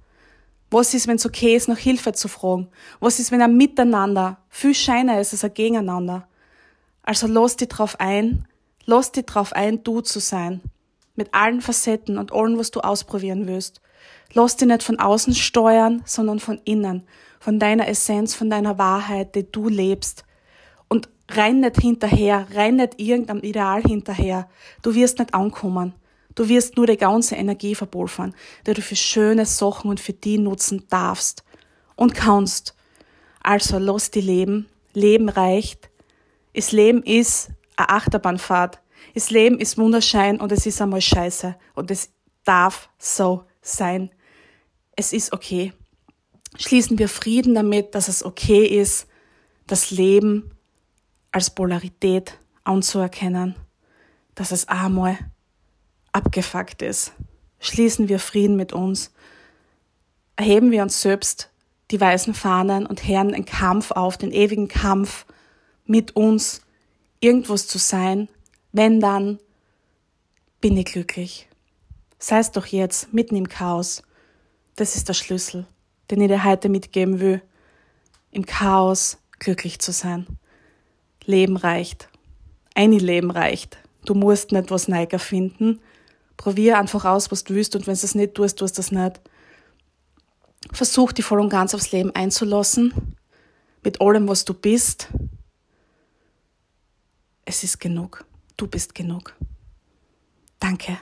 Speaker 2: Was ist, wenn es okay ist, nach Hilfe zu fragen? Was ist, wenn ein Miteinander viel scheiner ist als ein Gegeneinander? Also lass dich drauf ein, lass dich drauf ein, du zu sein. mit allen Facetten und allem, was du ausprobieren willst. Lass dich nicht von außen steuern, sondern von innen, von deiner Essenz, von deiner Wahrheit, die du lebst. Rein nicht hinterher, rein nicht irgendeinem Ideal hinterher. Du wirst nicht ankommen. Du wirst nur die ganze Energie verpulvern, die du für schöne Sachen und für die nutzen darfst und kannst. Also lass die leben. Leben reicht. Das Leben ist eine Achterbahnfahrt. Das Leben ist wunderschön und es ist einmal scheiße. Und es darf so sein. Es ist okay. Schließen wir Frieden damit, dass es okay ist, das Leben als Polarität anzuerkennen, dass es einmal abgefuckt ist. Schließen wir Frieden mit uns. Erheben wir uns selbst die weißen Fahnen und hören den Kampf auf, den ewigen Kampf mit uns, irgendwas zu sein. Wenn dann, bin ich glücklich. Sei es doch jetzt, mitten im Chaos. Das ist der Schlüssel, den ich dir heute mitgeben will. Im Chaos glücklich zu sein. Leben reicht. Ein Leben reicht. Du musst nicht was Neues finden. Probier einfach aus, was du willst und wenn du es nicht tust, tust du es nicht. Versuch dich voll und ganz aufs Leben einzulassen, mit allem, was du bist. Es ist genug. Du bist genug. Danke.